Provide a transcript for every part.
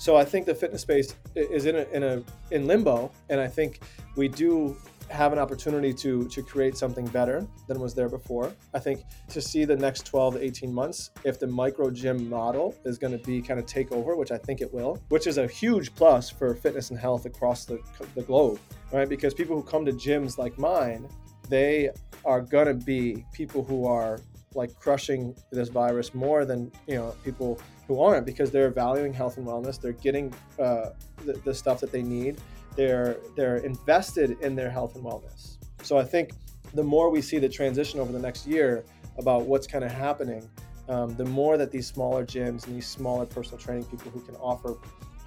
So I think the fitness space is in a, in a in limbo, and I think we do have an opportunity to to create something better than was there before. I think to see the next 12 to 18 months if the micro gym model is going to be kind of take over, which I think it will, which is a huge plus for fitness and health across the, the globe, right? Because people who come to gyms like mine, they are going to be people who are like crushing this virus more than you know people who aren't because they're valuing health and wellness they're getting uh, the, the stuff that they need they're they're invested in their health and wellness. So I think the more we see the transition over the next year about what's kind of happening, um, the more that these smaller gyms and these smaller personal training people who can offer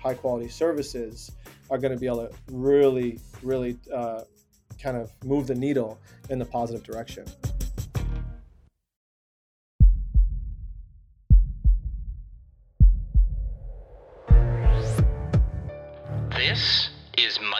high quality services are going to be able to really, really uh, kind of move the needle in the positive direction.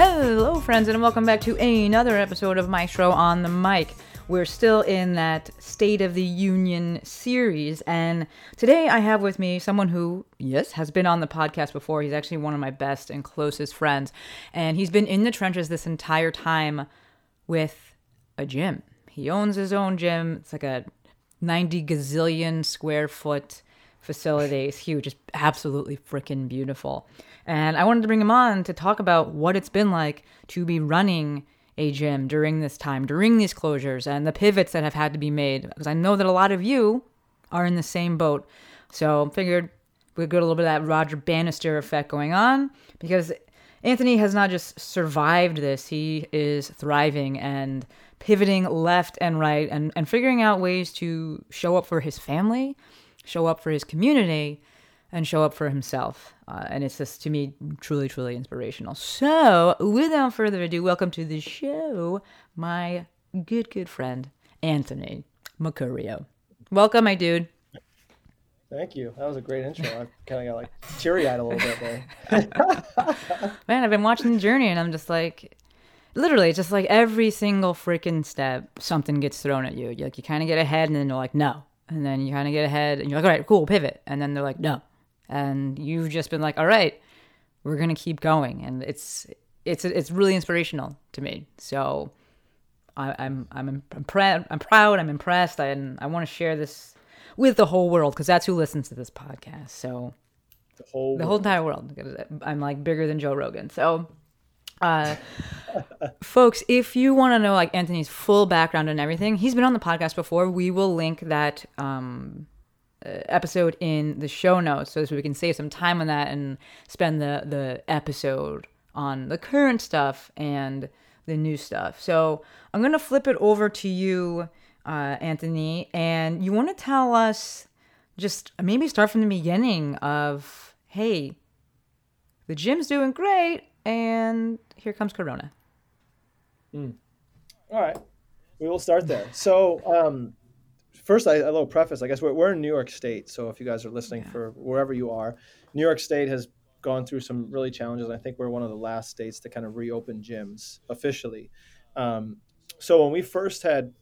Hello, friends, and welcome back to another episode of Maestro on the Mic. We're still in that State of the Union series, and today I have with me someone who, yes, has been on the podcast before. He's actually one of my best and closest friends, and he's been in the trenches this entire time with a gym. He owns his own gym. It's like a 90 gazillion square foot facility. It's huge. It's absolutely freaking beautiful. And I wanted to bring him on to talk about what it's been like to be running a gym during this time, during these closures, and the pivots that have had to be made. Because I know that a lot of you are in the same boat. So I figured we'd get a little bit of that Roger Bannister effect going on because Anthony has not just survived this, he is thriving and pivoting left and right and, and figuring out ways to show up for his family show up for his community, and show up for himself. Uh, and it's just, to me, truly, truly inspirational. So, without further ado, welcome to the show, my good, good friend, Anthony Mercurio. Welcome, my dude. Thank you. That was a great intro. I kind of got like teary eyed a little bit there. Man, I've been watching the journey and I'm just like, literally, just like every single freaking step, something gets thrown at you. You Like, you kind of get ahead and then you're like, no, and then you kind of get ahead and you're like, all right, cool, pivot. And then they're like, no. And you've just been like, all right, we're going to keep going. And it's, it's, it's really inspirational to me. So I, am I'm, I'm, I'm, proud, I'm proud, I'm impressed. I, and I want to share this with the whole world because that's who listens to this podcast. So the whole, the whole entire world. I'm like bigger than Joe Rogan. So uh, folks, if you want to know like Anthony's full background and everything, he's been on the podcast before. We will link that um, episode in the show notes so, so we can save some time on that and spend the the episode on the current stuff and the new stuff. So I'm gonna flip it over to you, uh, Anthony, and you want to tell us just maybe start from the beginning of hey, the gym's doing great and here comes Corona. Mm. All right, we will start there. So, um, first, I, a little preface. I guess we're, we're in New York State. So, if you guys are listening yeah. for wherever you are, New York State has gone through some really challenges. I think we're one of the last states to kind of reopen gyms officially. Um, so, when we first had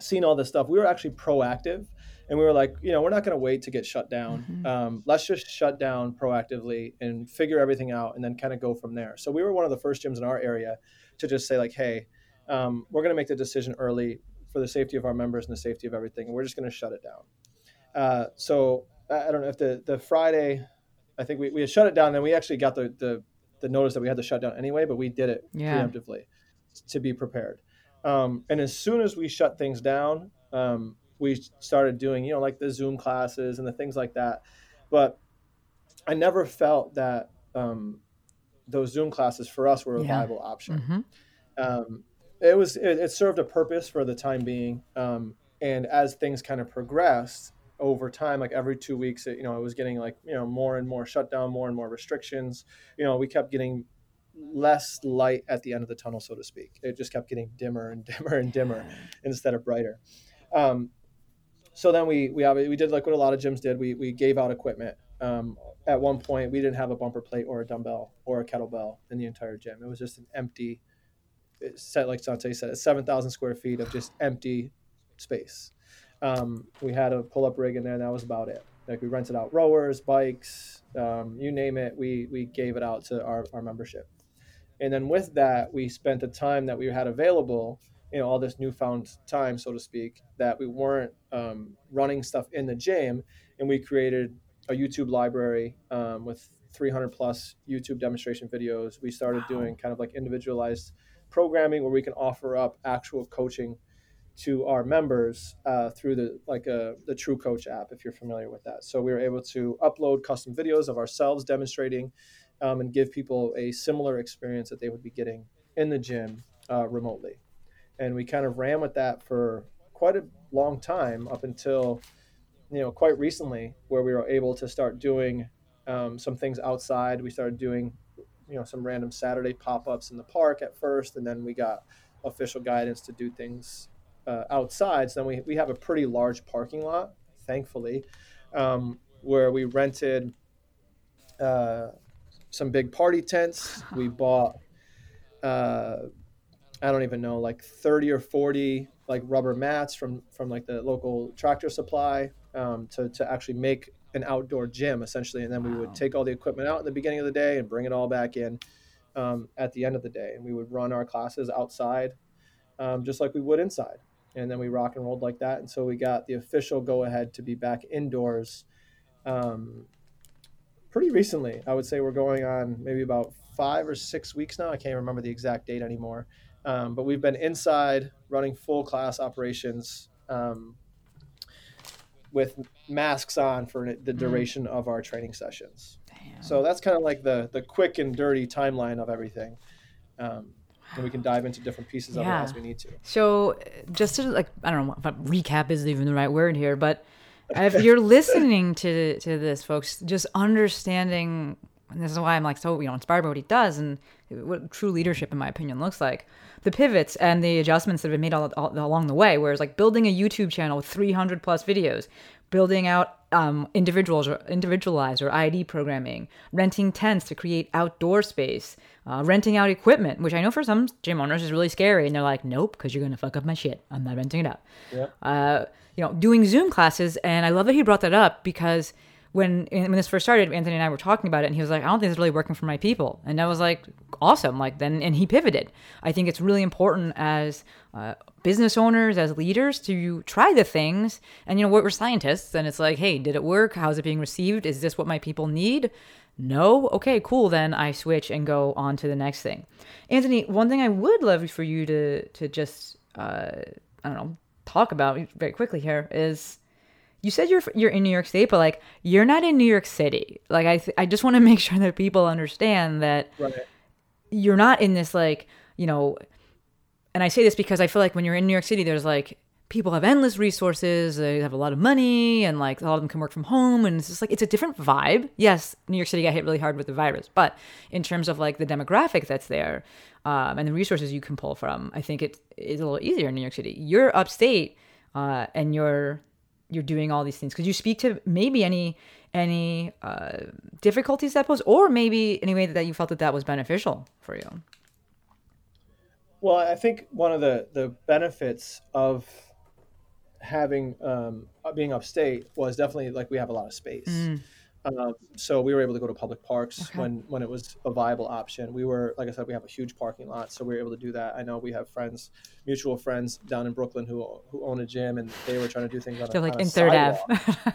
seen all this stuff, we were actually proactive and we were like, you know, we're not going to wait to get shut down. Mm-hmm. Um, let's just shut down proactively and figure everything out, and then kind of go from there. So we were one of the first gyms in our area to just say like, hey, um, we're going to make the decision early for the safety of our members and the safety of everything, and we're just going to shut it down. Uh, so I don't know if the the Friday, I think we, we had shut it down, and we actually got the, the the notice that we had to shut down anyway, but we did it yeah. preemptively to be prepared. Um, and as soon as we shut things down, um, we started doing, you know, like the Zoom classes and the things like that. But I never felt that um, those Zoom classes for us were a yeah. viable option. Mm-hmm. Um, it was it, it, served a purpose for the time being, um, and as things kind of progressed, over time, like every two weeks, it, you know, it was getting like you know more and more shutdown, more and more restrictions. You know, we kept getting less light at the end of the tunnel, so to speak. It just kept getting dimmer and dimmer and dimmer instead of brighter. Um, so then we we we did like what a lot of gyms did. We we gave out equipment. Um, at one point, we didn't have a bumper plate or a dumbbell or a kettlebell in the entire gym. It was just an empty set, like Shante said, seven thousand square feet of just empty space. Um, we had a pull up rig in there, and that was about it. Like we rented out rowers, bikes, um, you name it. We we gave it out to our, our membership, and then with that, we spent the time that we had available, you know, all this newfound time, so to speak, that we weren't um, running stuff in the gym, and we created a YouTube library um, with 300 plus YouTube demonstration videos. We started wow. doing kind of like individualized programming where we can offer up actual coaching to our members uh, through the like a, uh, the TrueCoach app, if you're familiar with that. So we were able to upload custom videos of ourselves demonstrating um, and give people a similar experience that they would be getting in the gym uh, remotely. And we kind of ran with that for quite a long time up until you know quite recently, where we were able to start doing um, some things outside. We started doing you know some random Saturday pop-ups in the park at first, and then we got official guidance to do things uh, outside. So then we, we have a pretty large parking lot, thankfully, um, where we rented uh, some big party tents. We bought, uh, I don't even know, like 30 or 40 like rubber mats from, from like the local tractor supply um, to, to actually make an outdoor gym essentially. And then we would take all the equipment out in the beginning of the day and bring it all back in um, at the end of the day. And we would run our classes outside um, just like we would inside and then we rock and rolled like that. And so we got the official go ahead to be back indoors um, pretty recently. I would say we're going on maybe about five or six weeks now. I can't remember the exact date anymore. Um, but we've been inside running full class operations um, with masks on for the mm-hmm. duration mm. of our training sessions. Damn. So that's kind of like the the quick and dirty timeline of everything. Um, and we can dive into different pieces of yeah. it as we need to. So, just to like, I don't know if recap is even the right word here, but if you're listening to to this, folks, just understanding, and this is why I'm like so you know inspired by what he does and what true leadership, in my opinion, looks like. The pivots and the adjustments that have been made all, all along the way. Whereas like building a YouTube channel with 300 plus videos, building out um, individuals or individualized or ID programming, renting tents to create outdoor space, uh, renting out equipment, which I know for some gym owners is really scary, and they're like, "Nope, because you're gonna fuck up my shit. I'm not renting it out." Yeah. Uh, you know, doing Zoom classes, and I love that he brought that up because when when this first started, Anthony and I were talking about it, and he was like, "I don't think it's really working for my people," and I was like, "Awesome!" Like then, and he pivoted. I think it's really important as uh, business owners, as leaders, to try the things. And you know, we're scientists, and it's like, "Hey, did it work? How's it being received? Is this what my people need?" No? Okay, cool. Then I switch and go on to the next thing. Anthony, one thing I would love for you to to just uh, I don't know talk about very quickly here is you said you're you're in New York State, but like you're not in New York City. Like I th- I just want to make sure that people understand that right. you're not in this like you know. And I say this because I feel like when you're in New York City, there's like people have endless resources, they have a lot of money, and like a lot of them can work from home, and it's just like it's a different vibe. Yes, New York City got hit really hard with the virus, but in terms of like the demographic that's there um, and the resources you can pull from, I think it is a little easier in New York City. You're upstate, uh, and you're you're doing all these things. Could you speak to maybe any any uh, difficulties that pose, or maybe any way that you felt that that was beneficial for you? Well, I think one of the the benefits of having um, being upstate was definitely like we have a lot of space. Mm. Um, so we were able to go to public parks okay. when when it was a viable option. We were, like I said, we have a huge parking lot, so we were able to do that. I know we have friends, mutual friends down in Brooklyn who who own a gym, and they were trying to do things on, They're a, like on in Third Ave.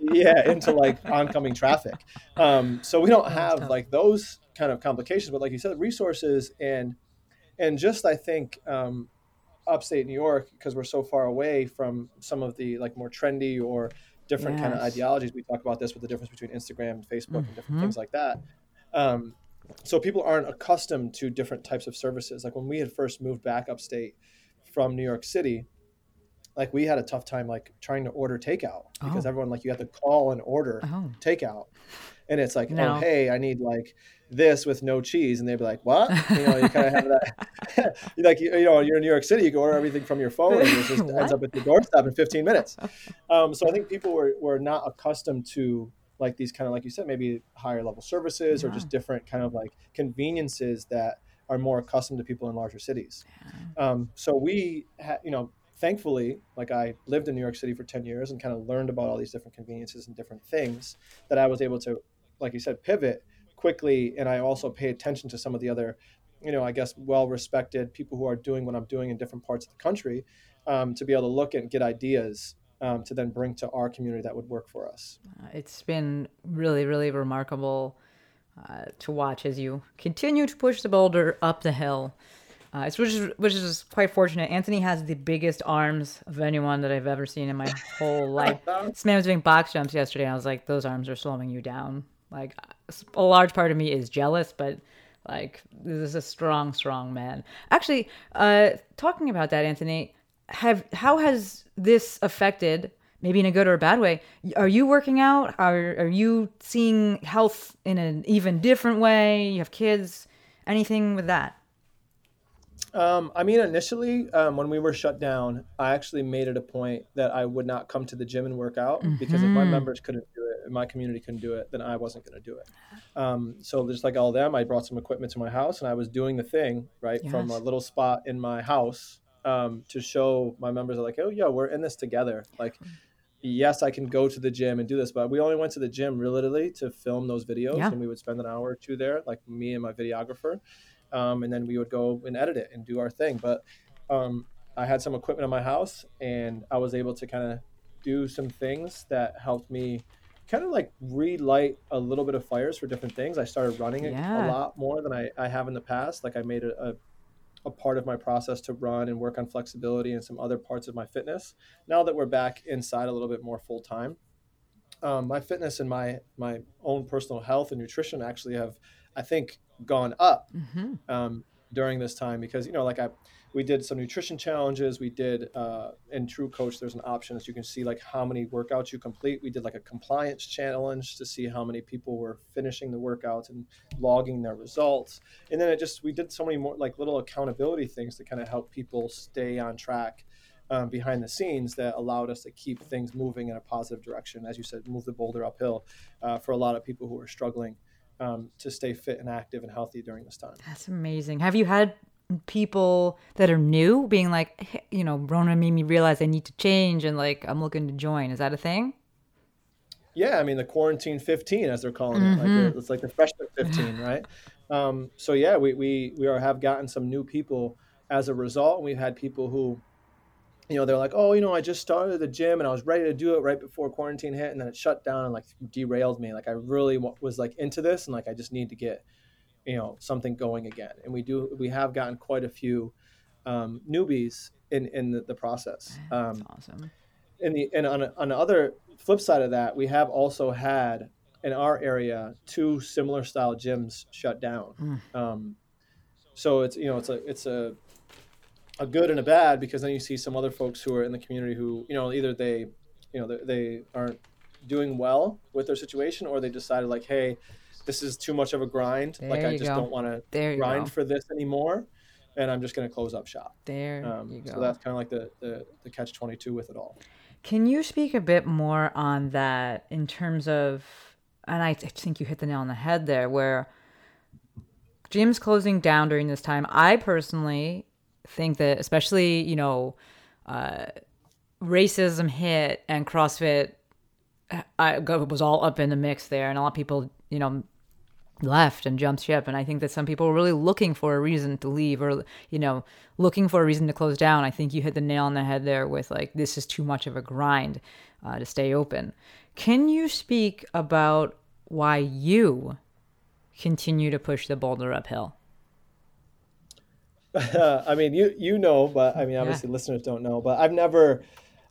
yeah, into like oncoming traffic. Um, so we don't have like those kind of complications, but like you said, resources and and just I think um, upstate New York because we're so far away from some of the like more trendy or different yes. kind of ideologies. We talk about this with the difference between Instagram and Facebook mm-hmm. and different mm-hmm. things like that. Um, so people aren't accustomed to different types of services. Like when we had first moved back upstate from New York City, like we had a tough time like trying to order takeout because Oh. everyone like you have to call and order Oh. takeout, and it's like, No. oh hey, I need like this with no cheese, and they'd be like, what? You know, you kind of have that. like you, you know, you're in New York City, you can order everything from your phone, and it just ends up at the doorstep in 15 minutes. Um, so I think people were were not accustomed to like these kind of like you said maybe higher level services or just different kind of like conveniences that are more accustomed to people in larger cities. Um, so we had, you know, thankfully, like I lived in New York City for 10 years and kind of learned about all these different conveniences and different things that I was able to, like you said, pivot quickly. And I also pay attention to some of the other, you know, I guess, well respected people who are doing what I'm doing in different parts of the country um, to be able to look and get ideas um, to then bring to our community that would work for us. It's been really, really remarkable uh, to watch as you continue to push the boulder up the hill. Uh, it's which is which is quite fortunate. Anthony has the biggest arms of anyone that I've ever seen in my whole life. This man was doing box jumps yesterday. And I was like, those arms are slowing you down. Like a large part of me is jealous, but like this is a strong, strong man. Actually, uh, talking about that, Anthony, have how has this affected? Maybe in a good or a bad way. Are you working out? Are are you seeing health in an even different way? You have kids. Anything with that? Um, I mean, initially, um, when we were shut down, I actually made it a point that I would not come to the gym and work out because if my members couldn't do it, and my community couldn't do it, then I wasn't going to do it. Um, so just like all them, I brought some equipment to my house and I was doing the thing right from a little spot in my house um, to show my members like, oh yeah, we're in this together. Like, yes, I can go to the gym and do this, but we only went to the gym literally to film those videos, Yeah. and we would spend an hour or two there, like me and my videographer um, and then we would go and edit it and do our thing. But um, I had some equipment in my house, and I was able to kind of do some things that helped me kind of like relight a little bit of fires for different things. I started running a- Yeah. a lot more than I, I have in the past. Like I made it a, a part of my process to run and work on flexibility and some other parts of my fitness. Now that we're back inside a little bit more full time, um, my fitness and my my own personal health and nutrition actually have, I think, gone up Mm-hmm. um, during this time because you know like I we did some nutrition challenges. We did uh, in TrueCoach there's an option as you can see like how many workouts you complete. We did like a compliance challenge to see how many people were finishing the workouts and logging their results. And then it just we did so many more like little accountability things to kind of help people stay on track um, behind the scenes that allowed us to keep things moving in a positive direction. As you said move the boulder uphill uh, for a lot of people who are struggling um, to stay fit and active and healthy during this time That's amazing. Have you had people that are new being like, hey, you know, Rona made me realize I need to change and like I'm looking to join? Is that a thing? Yeah, I mean the quarantine 15, as they're calling it, like Mm-hmm. it's like the freshman 15, right? Um, so yeah, we we we are have gotten some new people as a result. We've had people who, you know, they're like, oh, you know, I just started the gym and I was ready to do it right before quarantine hit, and then it shut down and like derailed me. Like I really was like into this, and like I just need to get, you know, something going again. And we do we have gotten quite a few um, newbies in in the, the process. Um, That's awesome. in the and on, on the other flip side of that, we have also had in our area two similar style gyms shut down. Um, so it's you know it's a it's a a good and a bad because then you see some other folks who are in the community who you know either they you know they, they aren't doing well with their situation or they decided like hey this is too much of a grind like I just go. don't want to There grind go. for this anymore and I'm just going to close up shop. There Um, you go. so that's kind of like the, the the catch twenty two with it all. Can you speak a bit more on that in terms of, and I, I think you hit the nail on the head there, where gyms closing down during this time. I personally think that, especially, you know, uh, racism hit and CrossFit I, was all up in the mix there, and a lot of people, you know, left and jumped ship. And i think that some people were really looking for a reason to leave or you know looking for a reason to close down. I think you hit the nail on the head there with like this is too much of a grind uh, to stay open. Can you speak about why you continue to push the boulder uphill I mean, you you know, but I mean, obviously listeners don't know. But I've never,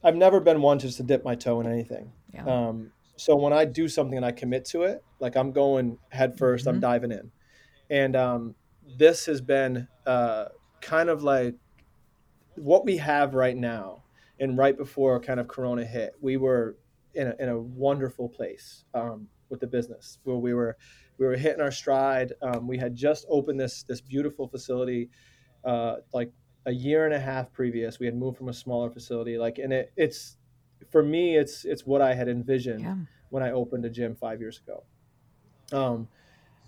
I've never been one just to dip my toe in anything. Yeah. Um, so when I do something and I commit to it, like I'm going head 1st I'm diving in, and um, this has been uh, kind of like what we have right now and right before kind of Corona hit, we were in a, in a wonderful place um, with the business where we were we were hitting our stride. Um, we had just opened this this beautiful facility, uh, like a year and a half previous. We had moved from a smaller facility, like, and it, it's for me, it's it's what I had envisioned Yeah. when I opened a gym five years ago. Um,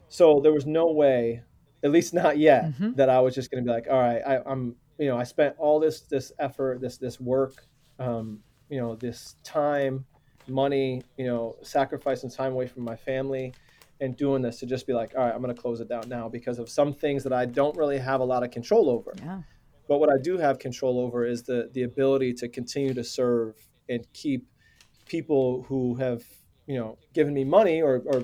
so there was no way, at least not yet, Mhm. that I was just going to be like, all right, I, I'm, you know, I spent all this this effort, this this work, um, you know, this time, money, you know, sacrificing time away from my family, and doing this to just be like, all right, I'm going to close it down now because of some things that I don't really have a lot of control over. Yeah. But what I do have control over is the the ability to continue to serve and keep people who have you know given me money or, or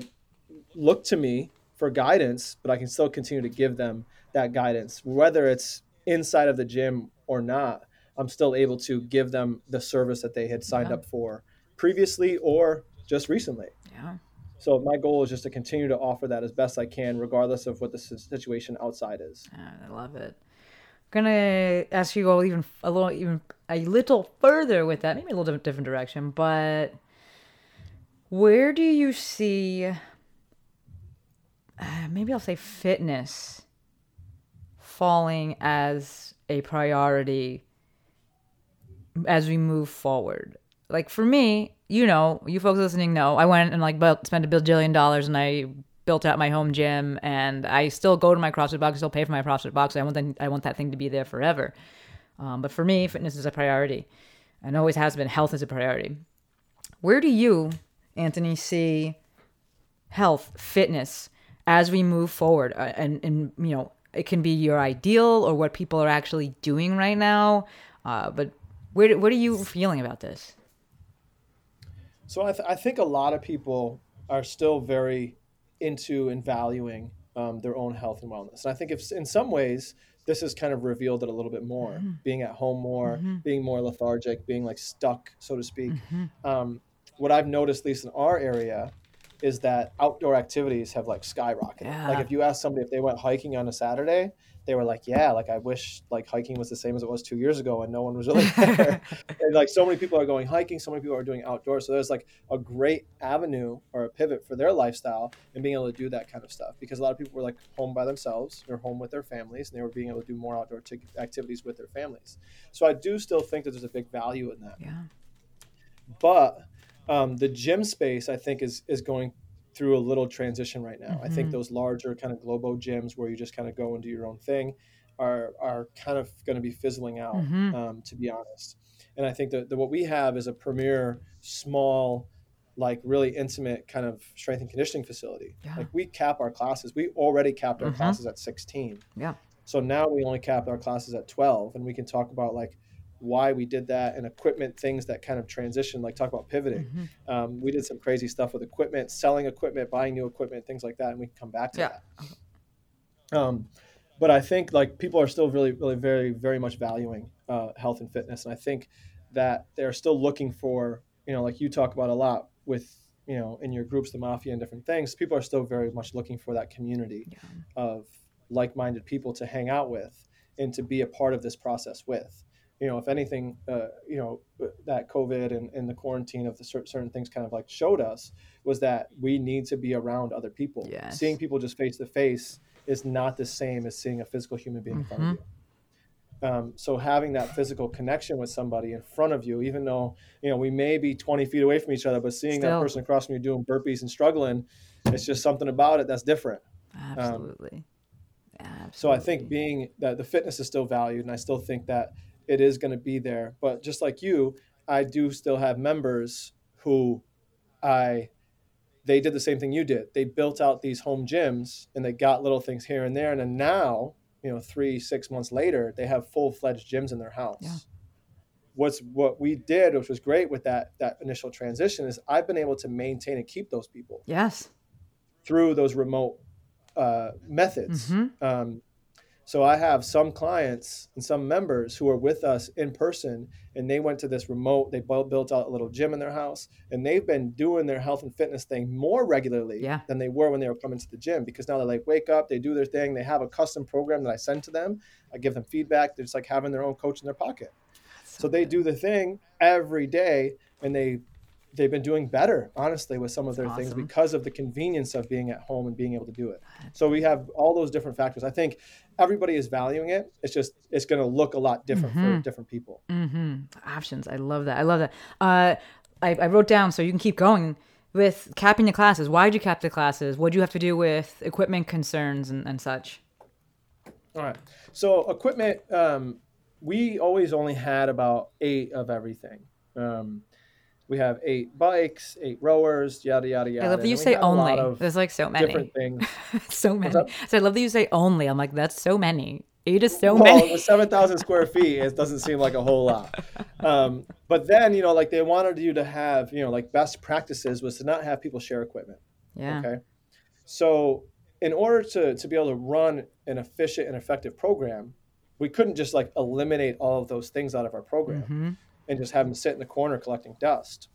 look to me for guidance, but I can still continue to give them that guidance, whether it's inside of the gym or not. I'm still able to give them the service that they had signed Yeah. up for previously or just recently. So my goal is just to continue to offer that as best I can, regardless of what the situation outside is. Ah, I love it. I'm Gonna ask you go even a little, even a little further with that, maybe a little different direction. But where do you see? Uh, maybe I'll say fitness falling as a priority as we move forward. Like for me, you know, you folks listening know, I went and like built, spent a bajillion dollars and I built out my home gym and I still go to my CrossFit box, I still pay for my CrossFit box. I want that, I want that thing to be there forever. Um, but for me, fitness is a priority and always has been. Health is a priority. Where do you, Anthony, see health, fitness as we move forward? Uh, and, and, you know, it can be your ideal or what people are actually doing right now. Uh, but where, what are you feeling about this? So I, th- I think a lot of people are still very into and valuing um, their own health and wellness. And I think if in some ways this has kind of revealed it a little bit more, being at home more, being more lethargic, being like stuck, so to speak. Um, what I've noticed, at least in our area, is that outdoor activities have like skyrocketed. Yeah. Like if you ask somebody if they went hiking on a Saturday, they were like, "Yeah, like I wish like hiking was the same as it was two years ago, and no one was really there." and like so many people are going hiking, so many people are doing outdoors. So there's like a great avenue or a pivot for their lifestyle and being able to do that kind of stuff because a lot of people were like home by themselves or home with their families, and they were being able to do more outdoor t- activities with their families. So I do still think that there's a big value in that Yeah. but um, the gym space I think is is going through a little transition right now. I think Mhm. those larger kind of globo gyms where you just kind of go and do your own thing are are kind of going to be fizzling out, Mhm. um, to be honest. And I think that, that what we have is a premier small like really intimate kind of strength and conditioning facility. Yeah. Like we cap our classes. We already capped our Mhm. classes at 16. Yeah. So now we only cap our classes at 12 and we can talk about like why we did that and equipment things that kind of transition like talk about pivoting Mhm. um, we did some crazy stuff with equipment selling equipment buying new equipment things like that and we can come back to Yeah. that um, but i think like people are still really really very very much valuing uh, health and fitness and i think that they're still looking for you know like you talk about a lot with you know in your groups the mafia and different things people are still very much looking for that community Yeah. of like-minded people to hang out with and to be a part of this process with you know if anything uh, you know that covid and, and the quarantine of the cer- certain things kind of like showed us was that we need to be around other people Yes. seeing people just face to face is not the same as seeing a physical human being in front of you um, so having that physical connection with somebody in front of you even though you know we may be 20 feet away from each other but seeing that person across from you doing burpees and struggling it's just something about it that's different Absolutely. Absolutely. so I think being that the fitness is still valued, and I still think that it is going to be there. But just like you, I do still have members who I they did the same thing you did. They built out these home gyms and they got little things here and there, and then now you know three six months later they have full fledged gyms in their house. Yeah. What's what we did, which was great with that that initial transition, is I've been able to maintain and keep those people yes. through those remote uh, methods. Mhm. Um, so I have some clients and some members who are with us in person, and they went to this remote. They built, built out a little gym in their house, and they've been doing their health and fitness thing more regularly Yeah. than they were when they were coming to the gym. Because now they like wake up, they do their thing, they have a custom program that I send to them. I give them feedback. They're just like having their own coach in their pocket. So they do the thing every day, and they they've been doing better, honestly, with some of their things because of the convenience of being at home and being able to do it. So we have all those different factors. I think everybody is valuing it. It's just it's going to look a lot different for different people. options. I love that. I love that. Uh, I, I wrote down so you can keep going with capping the classes. Why did you cap the classes? What do you have to do with equipment concerns and, and such? All right. So equipment, um, we always only had about eight of everything. Um, we have eight bikes, eight rowers, yada yada yada. I love that you say have a lot only. There's like so many. different things. so many. So I love that you say only. I'm like, that's so many. Eight is so well, many. with seven thousand square feet, it doesn't seem like a whole lot. Um, but then you know, like they wanted you to have, you know, like best practices was to not have people share equipment. Yeah. Okay. So in order to, to be able to run an efficient and effective program, we couldn't just like eliminate all of those things out of our program Mm-hmm. And just have them sit in the corner collecting dust.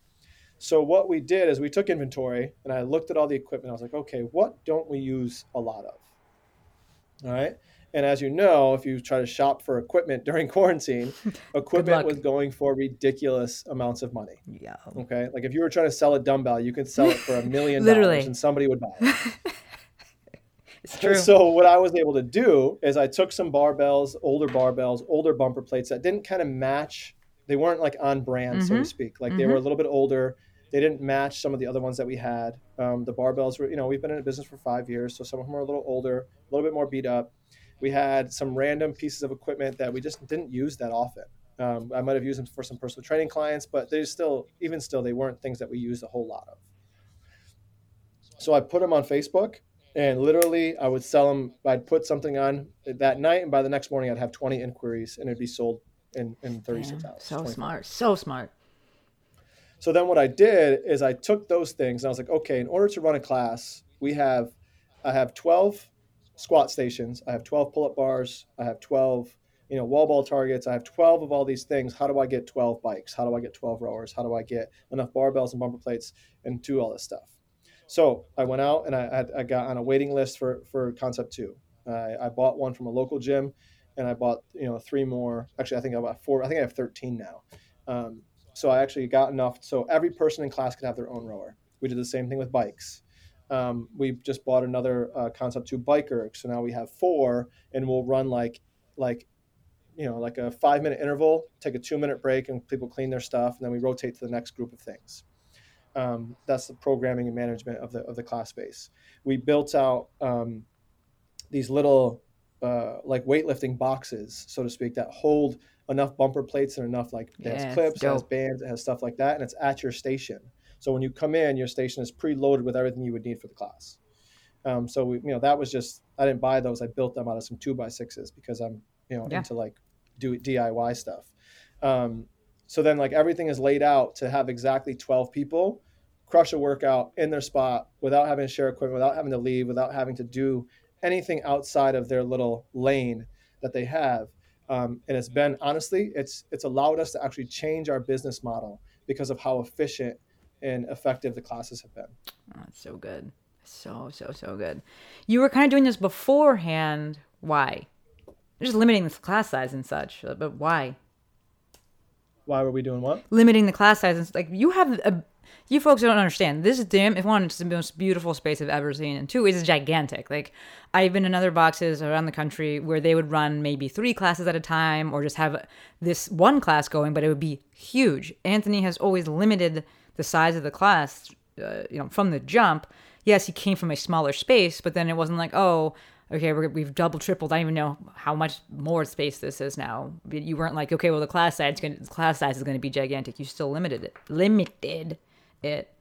So what we did is we took inventory and I looked at all the equipment. I was like, okay, what don't we use a lot of? All right. And as you know, if you try to shop for equipment during quarantine, equipment was going for ridiculous amounts of money. Yeah. Okay. Like if you were trying to sell a dumbbell, you could sell it for a million dollars and somebody would buy it. It's true. So what I was able to do is I took some barbells, older barbells, older bumper plates that didn't kind of match. They weren't like on brand, so to speak. Like they were a little bit older. They didn't match some of the other ones that we had. Um, the barbells were, you know, we've been in the business for five years, so some of them are a little older, a little bit more beat up. We had some random pieces of equipment that we just didn't use that often. Um, I might have used them for some personal training clients, but they still, even still, they weren't things that we used a whole lot of. So I put them on Facebook, and literally I would sell them. I'd put something on that night, and by the next morning I'd have 20 inquiries, and it'd be sold in in 36 hours. so 24 smart. So smart. so then what I did is I took those things and I was like, okay, in order to run a class, we have I have 12 squat stations, I have 12 pull-up bars, I have 12, you know, wall ball targets, I have 12 of all these things. How do I get 12 bikes? How do I get 12 rowers? How do I get enough barbells and bumper plates and do all this stuff? So I went out and I, I got on a waiting list for for Concept2. I, I bought one from a local gym, and I bought you know three more. Actually, I think I bought four. I think I have 13 now. Um, so I actually got enough so every person in class could have their own rower. We did the same thing with bikes. Um, we just bought another uh, Concept2 biker, so now we have four, and we'll run like like you know like a five minute interval, take a two minute break, and people clean their stuff, and then we rotate to the next group of things. Um, that's the programming and management of the of the class space. We built out um, these little uh, like weightlifting boxes, so to speak, that hold enough bumper plates and enough like it Yeah, has it's clips, it has bands, it has stuff like that, and it's at your station. So when you come in, your station is preloaded with everything you would need for the class. Um, so we, you know that was just I didn't buy those. I built them out of some two by sixes because I'm you know Yeah. into like do DIY stuff. Um, so then like everything is laid out to have exactly 12 people crush a workout in their spot without having to share equipment, without having to leave, without having to do anything outside of their little lane that they have. Um, and it's been honestly, it's it's allowed us to actually change our business model because of how efficient and effective the classes have been. Oh, it's so good. So, so, so good. You were kind of doing this beforehand. Why? Just limiting the class size and such. But why? Why were we doing what? Limiting the class size. And, like, you have a. You folks don't understand. This gym, if one, it's the most beautiful space I've ever seen, and two, it's gigantic. Like, I've been in other boxes around the country where they would run maybe three classes at a time, or just have this one class going, but it would be huge. Anthony has always limited the size of the class, uh, you know, from the jump. Yes, he came from a smaller space, but then it wasn't like, oh, okay, we're, we've double tripled. I don't even know how much more space this is now. You weren't like, okay, well, the class size, gonna, the class size is going to be gigantic. You still limited it. Limited it.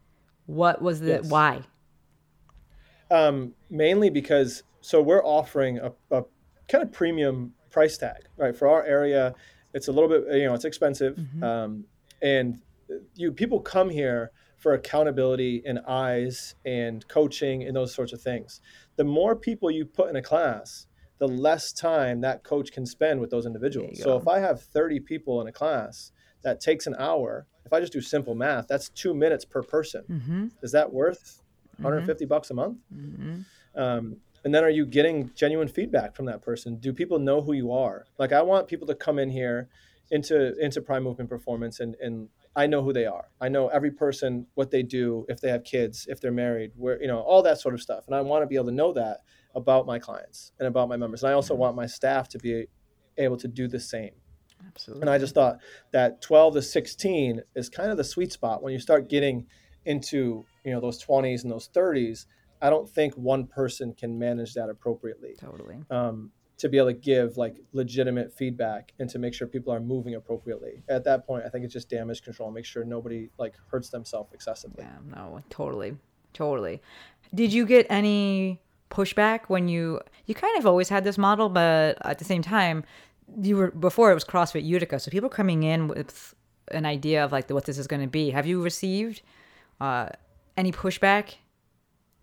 What was the Yes. why? Um, mainly because so we're offering a, a kind of premium price tag, right? For our area, it's a little bit you know it's expensive, um, and you people come here for accountability and eyes and coaching and those sorts of things. The more people you put in a class, the less time that coach can spend with those individuals. So if I have 30 people in a class, that takes an hour. If I just do simple math, that's two minutes per person. Mm-hmm. Is that worth mm-hmm. 150 bucks a month? Mm-hmm. Um, and then are you getting genuine feedback from that person? Do people know who you are? Like I want people to come in here into into Prime Movement Performance and and I know who they are. I know every person, what they do, if they have kids, if they're married, where you know all that sort of stuff. And I want to be able to know that about my clients and about my members. And I also want my staff to be able to do the same. Absolutely. And I just thought that 12 to 16 is kind of the sweet spot when you start getting into you know those 20s and those 30s. I don't think one person can manage that appropriately. Totally. Um, to be able to give like legitimate feedback and to make sure people are moving appropriately. At that point, I think it's just damage control. Make sure nobody like hurts themselves excessively. Yeah, no, totally, totally. Did you get any pushback when you you kind of always had this model, but at the same time, you were before it was CrossFit Utica, so people coming in with an idea of like what this is going to be. Have you received uh, any pushback,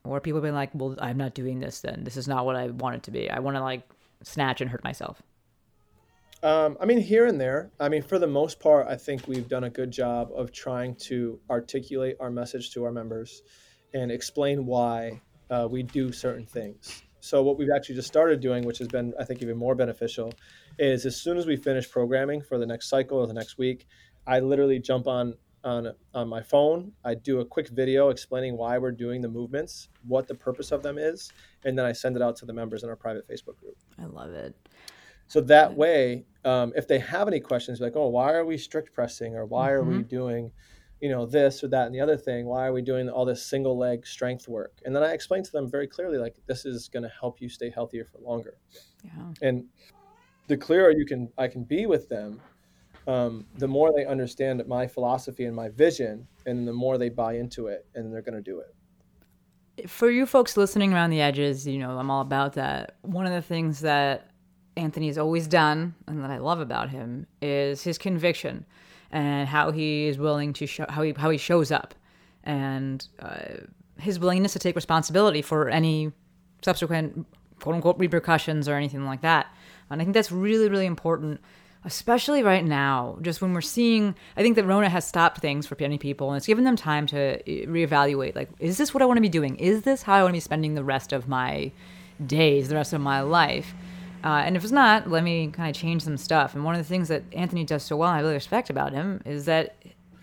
or people been like, "Well, I'm not doing this. Then this is not what I want it to be. I want to like snatch and hurt myself." Um, I mean, here and there. I mean, for the most part, I think we've done a good job of trying to articulate our message to our members and explain why uh, we do certain things. So, what we've actually just started doing, which has been, I think, even more beneficial, is as soon as we finish programming for the next cycle or the next week, I literally jump on on on my phone. I do a quick video explaining why we're doing the movements, what the purpose of them is, and then I send it out to the members in our private Facebook group. I love it. So that way, um, if they have any questions, like, oh, why are we strict pressing, or why are we doing, you know, this or that and the other thing? Why are we doing all this single leg strength work? And then I explain to them very clearly, like, this is going to help you stay healthier for longer. Yeah. And the clearer you can, I can be with them, um, the more they understand my philosophy and my vision, and the more they buy into it, and they're going to do it. for you folks listening around the edges, you know, I'm all about that. One of the things that Anthony's always done and that I love about him is his conviction and how he is willing to show how he how he shows up and uh, his willingness to take responsibility for any subsequent quote unquote repercussions or anything like that. And I think that's really really important especially right now, just when we're seeing, I think that Rona has stopped things for many people and it's given them time to eh, reevaluate. Like, is this what I want to be doing? Is this how I want to be spending the rest of my days, the rest of my life? Uh, and if it's not, let me kind of change some stuff. And one of the things that Anthony does so well, and I really respect about him, is that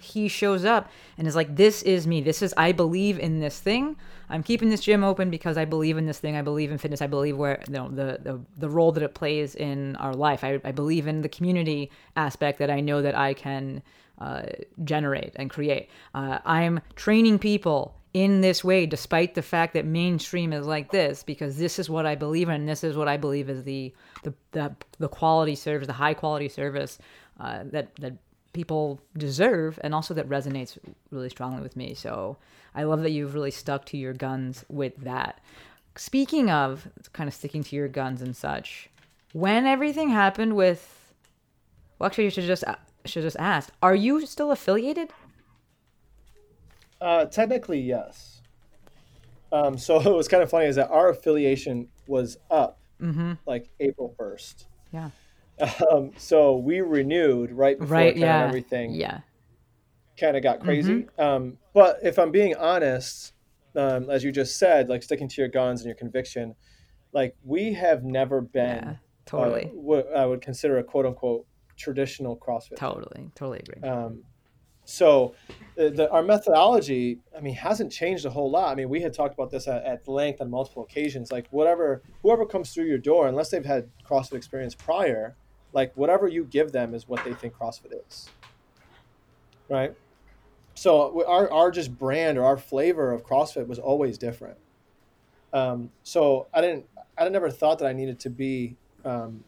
he shows up and is like, "This is me. This is I believe in this thing. I'm keeping this gym open because I believe in this thing. I believe in fitness. I believe where you know the the, the role that it plays in our life. I, I believe in the community aspect that I know that I can uh, generate and create. Uh, I'm training people." In this way, despite the fact that mainstream is like this, because this is what I believe in, this is what I believe is the the the, the quality service, the high quality service uh, that that people deserve and also that resonates really strongly with me. So I love that you've really stuck to your guns with that. Speaking of kind of sticking to your guns and such, when everything happened with well actually you should just should just ask, are you still affiliated? Uh, technically, yes. Um, so it was kind of funny is that our affiliation was up like April 1st. Yeah. Um, so we renewed right before Right, yeah. everything Yeah. kind of got crazy. Um, but if I'm being honest, um, as you just said, like sticking to your guns and your conviction, like we have never been Yeah. Totally. uh, what I would consider a quote unquote traditional CrossFit. totally. Totally agree. Um, so the, the, our methodology, I mean, hasn't changed a whole lot. I mean, we had talked about this at, at length on multiple occasions. Like whatever, whoever comes through your door, unless they've had CrossFit experience prior, like whatever you give them is what they think CrossFit is. Right. So our, our just brand or our flavor of CrossFit was always different. Um, so I didn't, I never thought that I needed to be, um,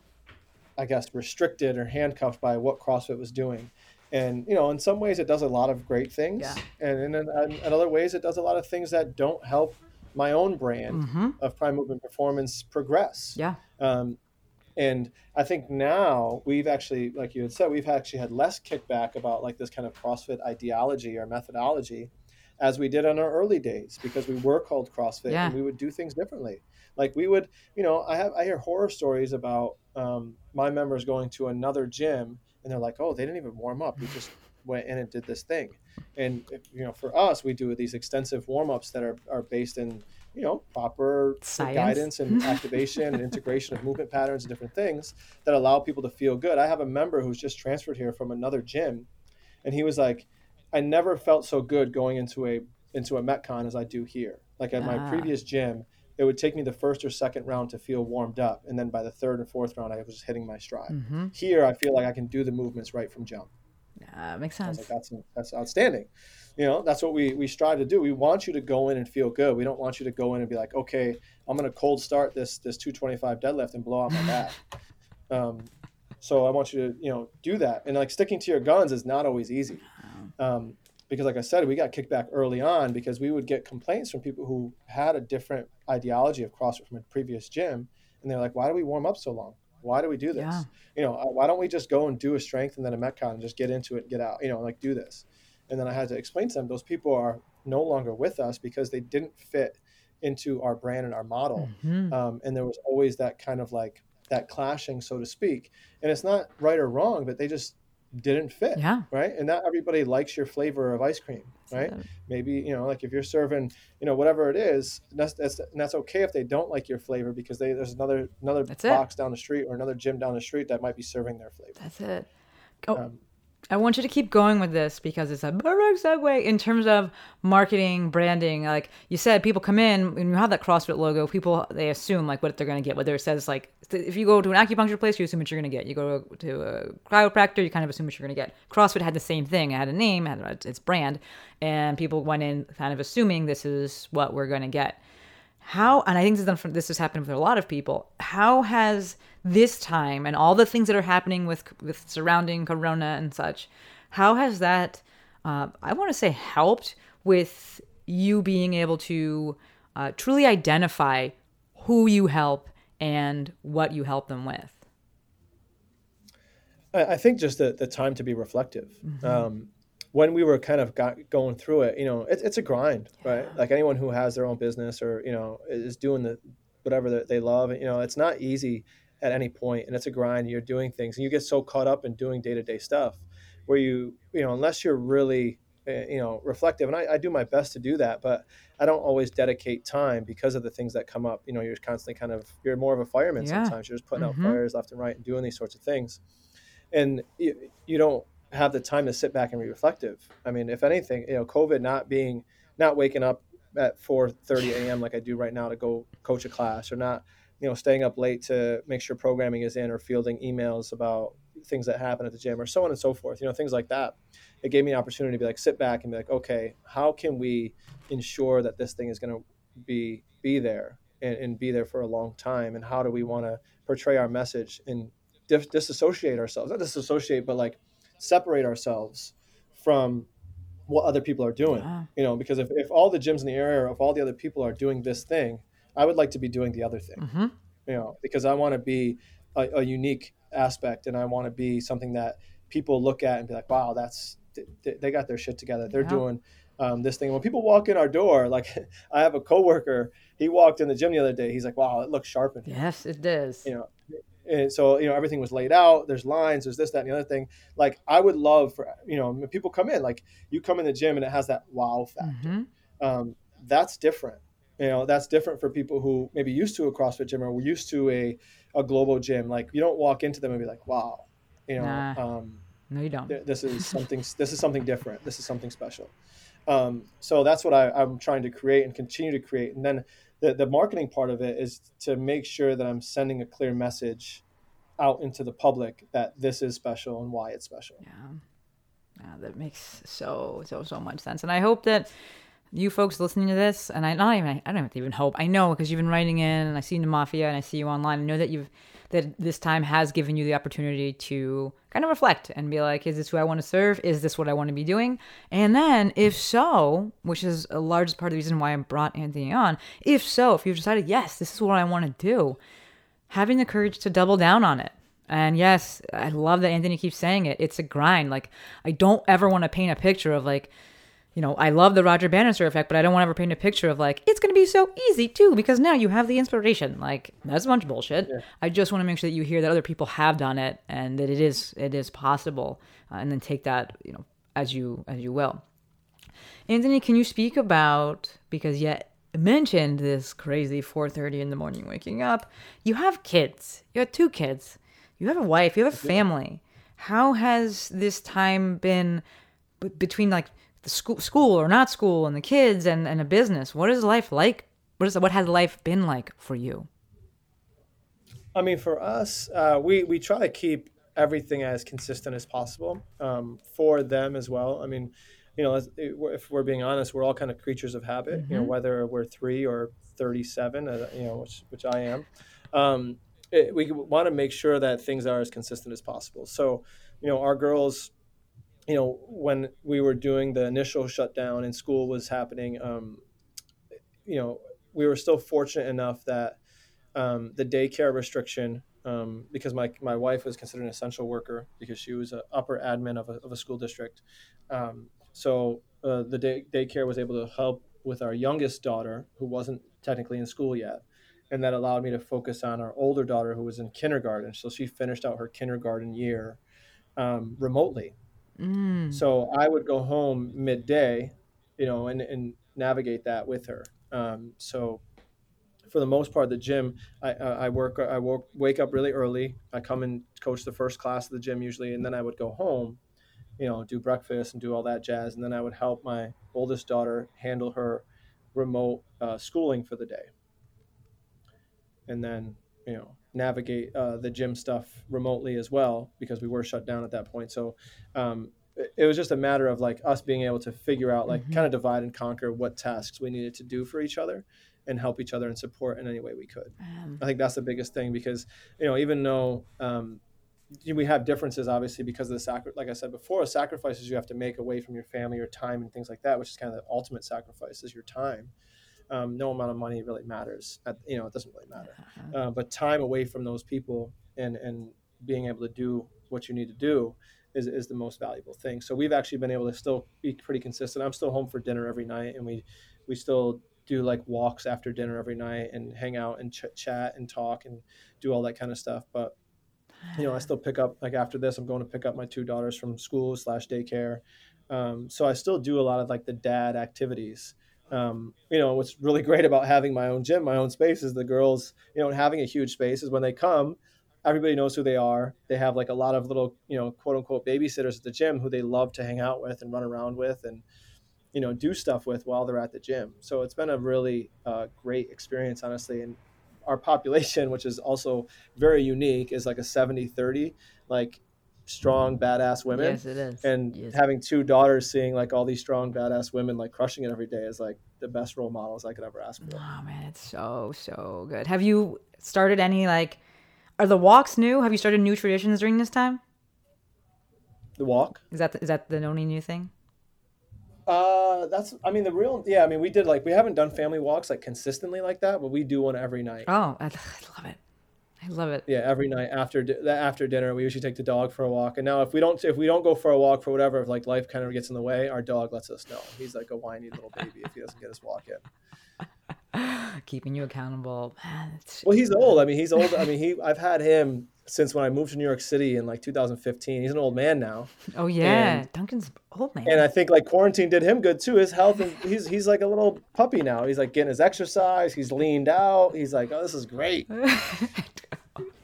I guess, restricted or handcuffed by what CrossFit was doing. And you know, in some ways, it does a lot of great things, Yeah. and in, in, in other ways, it does a lot of things that don't help my own brand Mhm. of Prime Movement Performance progress. Yeah. Um, and I think now we've actually, like you had said, we've actually had less kickback about like this kind of CrossFit ideology or methodology as we did on our early days because we were called CrossFit Yeah. and we would do things differently. Like we would, you know, I have I hear horror stories about um, my members going to another gym and they're like, oh, they didn't even warm up. We just went in and did this thing. And you know, for us, we do these extensive warm ups that are, are based in you know proper guidance and activation and integration of movement patterns and different things that allow people to feel good. I have a member who's just transferred here from another gym, and he was like, "I never felt so good going into a into a metcon as I do here. Like at my Ah. previous gym." It would take me the first or second round to feel warmed up, and then by the third and fourth round, I was hitting my stride. Mm-hmm. Here, I feel like I can do the movements right from jump. Uh, makes sense. like, that's that's outstanding. You know, that's what we we strive to do. We want you to go in and feel good. We don't want you to go in and be like, okay, I'm gonna cold start this this 225 deadlift and blow out my back. um, so I want you to you know do that. And like sticking to your guns is not always easy. Um, because like I said, we got kicked back early on because we would get complaints from people who had a different ideology of CrossFit from a previous gym, and they're like, "Why do we warm up so long? Why do we do this? Yeah. You know, uh, why don't we just go and do a strength and then a metcon and just get into it and get out? You know, like do this." And then I had to explain to them those people are no longer with us because they didn't fit into our brand and our model, Mhm. um, and there was always that kind of like that clashing, so to speak. And it's not right or wrong, but they just didn't fit Yeah. right? And not everybody likes your flavor of ice cream, right? So- Maybe you know, like if you're serving, you know, whatever it is, that's that's, and that's okay if they don't like your flavor because they there's another another That's it. box down the street or another gym down the street that might be serving their flavor. That's it. Oh, Um, I want you to keep going with this because it's a perfect segue in terms of marketing, branding. Like you said, people come in and you have that CrossFit logo. People they assume like what they're going to get. Whether it says like if you go to an acupuncture place, you assume what you're going to get. You go to a chiropractor, you kind of assume what you're going to get. CrossFit had the same thing. It had a name, it had its brand, and people went in kind of assuming this is what we're going to get how and i think this, is this has happened with a lot of people how has this time and all the things that are happening with with surrounding corona and such how has that uh, i want to say helped with you being able to uh, truly identify who you help and what you help them with I, I think just the, the time to be reflective. Um, when we were kind of got, going through it, you know, it, it's a grind, right? Like anyone who has their own business or you know is doing the whatever that they love, you know, it's not easy at any point, and it's a grind. You're doing things, and you get so caught up in doing day to day stuff, where you you know unless you're really uh, you know reflective, and I, I do my best to do that, but I don't always dedicate time because of the things that come up. You know, you're constantly kind of you're more of a fireman Yeah. sometimes. You're just putting Mhm. out fires left and right and doing these sorts of things and you, you don't have the time to sit back and be reflective. I mean, if anything, you know, COVID not being, not waking up at 4:30 a.m. like I do right now to go coach a class, or not, you know, staying up late to make sure programming is in, or fielding emails about things that happen at the gym, or so on and so forth. You know, things like that. It gave me an opportunity to be like, sit back and be like, okay, how can we ensure that this thing is going to be be there and, and be there for a long time, and how do we want to portray our message and dis- disassociate ourselves not disassociate but like separate ourselves from what other people are doing. Wow. you know because if, if all the gyms in the area or if all the other people are doing this thing i would like to be doing the other thing. Hmm you know because i want to be a, a unique aspect and i want to be something that people look at and be like wow that's they, they got their shit together. They're Yeah. doing um, this thing. When people walk in our door like i have a coworker he walked in the gym the other day he's like wow it looks sharp in here. Yes it does. You know and so you know everything was laid out. There's lines there's this that and the other thing. Like i would love for you know when people come in like you come in the gym and it has that wow factor. Mhm. um, that's different. You know that's different for people who maybe used to a crossfit gym or were used to a, a global gym. Like you don't walk into them and be like wow you know Nah. um, no you don't. th- this is something this is something different. This is something special. Um, so that's what I, i'm trying to create and continue to create. And then the, the marketing part of it is to make sure that i'm sending a clear message out into the public that this is special and why it's special Yeah. Yeah, that makes so so so much sense, and I hope that you folks listening to this, and I not even I don't even hope. I know because you've been writing in, and I see you in the mafia, and I see you online. I know that you've that this time has given you the opportunity to kind of reflect and be like, is this who I want to serve? Is this what I want to be doing? And then, if so, which is a large part of the reason why I brought Anthony on, if so, if you've decided yes, this is what I want to do, having the courage to double down on it. And yes, I love that Anthony keeps saying it. It's a grind. Like I don't ever want to paint a picture of like, you know, I love the Roger Bannister effect, but I don't want to ever paint a picture of like it's going to be so easy too because now you have the inspiration. Like that's a bunch of bullshit. I just want to make sure that you hear that other people have done it and that it is it is possible, uh, and then take that you know as you as you will. Anthony, can you speak about because yet mentioned this crazy 4:30 in the morning waking up. You have kids. You have two kids. You have a wife. You have a family. How has this time been b- between like the school, school or not school, and the kids and, and a business? What is life like? What is what has life been like for you? I mean, for us, uh, we we try to keep everything as consistent as possible um, for them as well. I mean, you know, if we're being honest, we're all kind of creatures of habit. Mm-hmm. You know, mm-hmm. whether we're three or thirty-seven, uh, you know, which which I am. Um, it, we want to make sure that things are as consistent as possible. So, you know, our girls, you know, when we were doing the initial shutdown and school was happening, um, you know, we were still fortunate enough that um, the daycare restriction, um, because my, my wife was considered an essential worker because she was an upper admin of a, of a school district. Um, so uh, the day, daycare was able to help with our youngest daughter, who wasn't technically in school yet. And that allowed me to focus on our older daughter, who was in kindergarten. So she finished out her kindergarten year um, remotely. Mm. So I would go home midday, you know, and, and navigate that with her. Um, so for the most part, the gym, I, I work, I work, wake up really early. I come and coach the first class of the gym usually, and then I would go home, you know, do breakfast and do all that jazz. And then I would help my oldest daughter handle her remote uh, schooling for the day. And then, you know, navigate uh, the gym stuff remotely as well because we were shut down at that point. So um, it, it was just a matter of like us being able to figure out, like, mm-hmm. kind of divide and conquer what tasks we needed to do for each other and help each other and support in any way we could. Um, I think that's the biggest thing because you know even though um, we have differences obviously because of the sacri- like I said before sacrifices you have to make away from your family, your time, and things like that, which is kind of the ultimate sacrifice is your time. Um, no amount of money really matters. At, you know, it doesn't really matter. Uh-huh. Uh, but time away from those people and and being able to do what you need to do is, is the most valuable thing. So we've actually been able to still be pretty consistent. I'm still home for dinner every night, and we we still do like walks after dinner every night and hang out and ch- chat and talk and do all that kind of stuff. But you know, I still pick up like after this, I'm going to pick up my two daughters from school slash daycare. Um, so I still do a lot of like the dad activities. Um, you know, what's really great about having my own gym, my own space is the girls, you know, having a huge space is when they come, everybody knows who they are. They have like a lot of little, you know, quote unquote babysitters at the gym who they love to hang out with and run around with. And, you know do stuff with while they're at the gym. So it's been a really uh, great experience, honestly. And our population, which is also very unique, is like a 70-30, like strong badass women. Yes, it is. And yes. having two daughters, seeing like all these strong badass women like crushing it every day is like the best role models I could ever ask for. Oh man, it's so so good. Have you started any like? Are the walks new? Have you started new traditions during this time? The walk is that the, is that the only new thing? Uh, that's. I mean, the real. Yeah, I mean, we did like we haven't done family walks like consistently like that, but we do one every night. Oh, I, I love it. I love it. Yeah, every night after after dinner, we usually take the dog for a walk. And now, if we don't if we don't go for a walk for whatever, if like life kind of gets in the way, our dog lets us know. He's like a whiny little baby if he doesn't get his walk in. keeping you accountable. Man, well, he's uh, old. I mean, he's old. I mean, he. I've had him since when I moved to New York City in like 2015. He's an old man now. Oh yeah, and, Duncan's old man. And I think like quarantine did him good too. His health and he's he's like a little puppy now. He's like getting his exercise. He's leaned out. He's like, oh, this is great.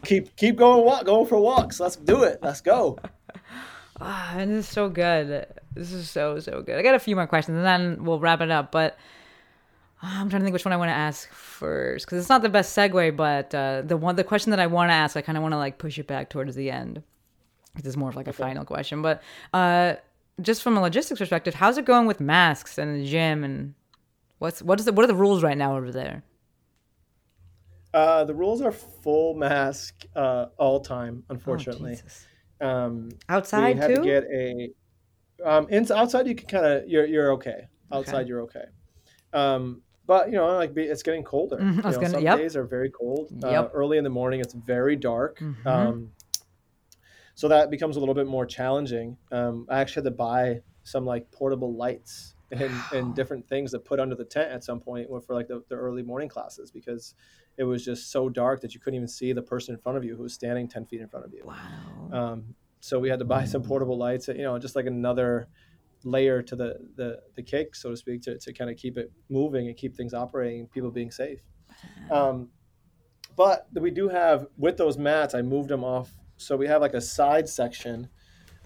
keep keep going walk going for walks. Let's do it. Let's go. Ah, and this is so good. This is so so good. I got a few more questions and then we'll wrap it up. But I'm trying to think which one I want to ask first because it's not the best segue, but uh, the one the question that I want to ask, I kind of want to like push it back towards the end. This is more of like a final question, but uh, just from a logistics perspective, how's it going with masks and the gym and what's what is the, what are the rules right now over there? Uh, the rules are full mask uh, all time, unfortunately. Oh, um, outside too. To get a um, in, outside you can kind of you're you're okay. Outside okay. you're okay. Um, but you know, like it's getting colder. Mm-hmm. You know, gonna, some yep. days are very cold. Uh, yep. Uh, early in the morning, it's very dark. Mm-hmm. Um, so that becomes a little bit more challenging. Um, I actually had to buy some like portable lights and, and different things to put under the tent at some point for like the, the early morning classes because it was just so dark that you couldn't even see the person in front of you who was standing 10 feet in front of you. Wow. Um, so we had to buy some portable lights, you know, just like another layer to the, the the cake, so to speak, to, to kind of keep it moving and keep things operating, people being safe. Um, but we do have with those mats, I moved them off. So we have like a side section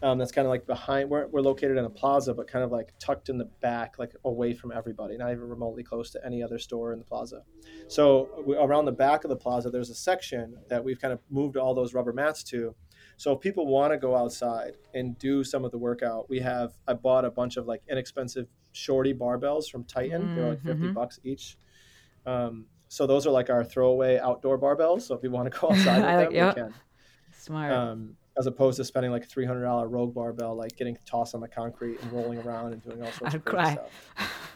um, that's kind of like behind. We're, we're located in a plaza, but kind of like tucked in the back, like away from everybody, not even remotely close to any other store in the plaza. So we, around the back of the plaza, there's a section that we've kind of moved all those rubber mats to. So if people want to go outside and do some of the workout, we have. I bought a bunch of like inexpensive shorty barbells from Titan. They're like 50 bucks each. Um, so those are like our throwaway outdoor barbells. So if you want to go outside with them, we can Smart. um, as opposed to spending like a three hundred dollar Rogue barbell, like getting tossed on the concrete and rolling around and doing all sorts I'd of crazy stuff.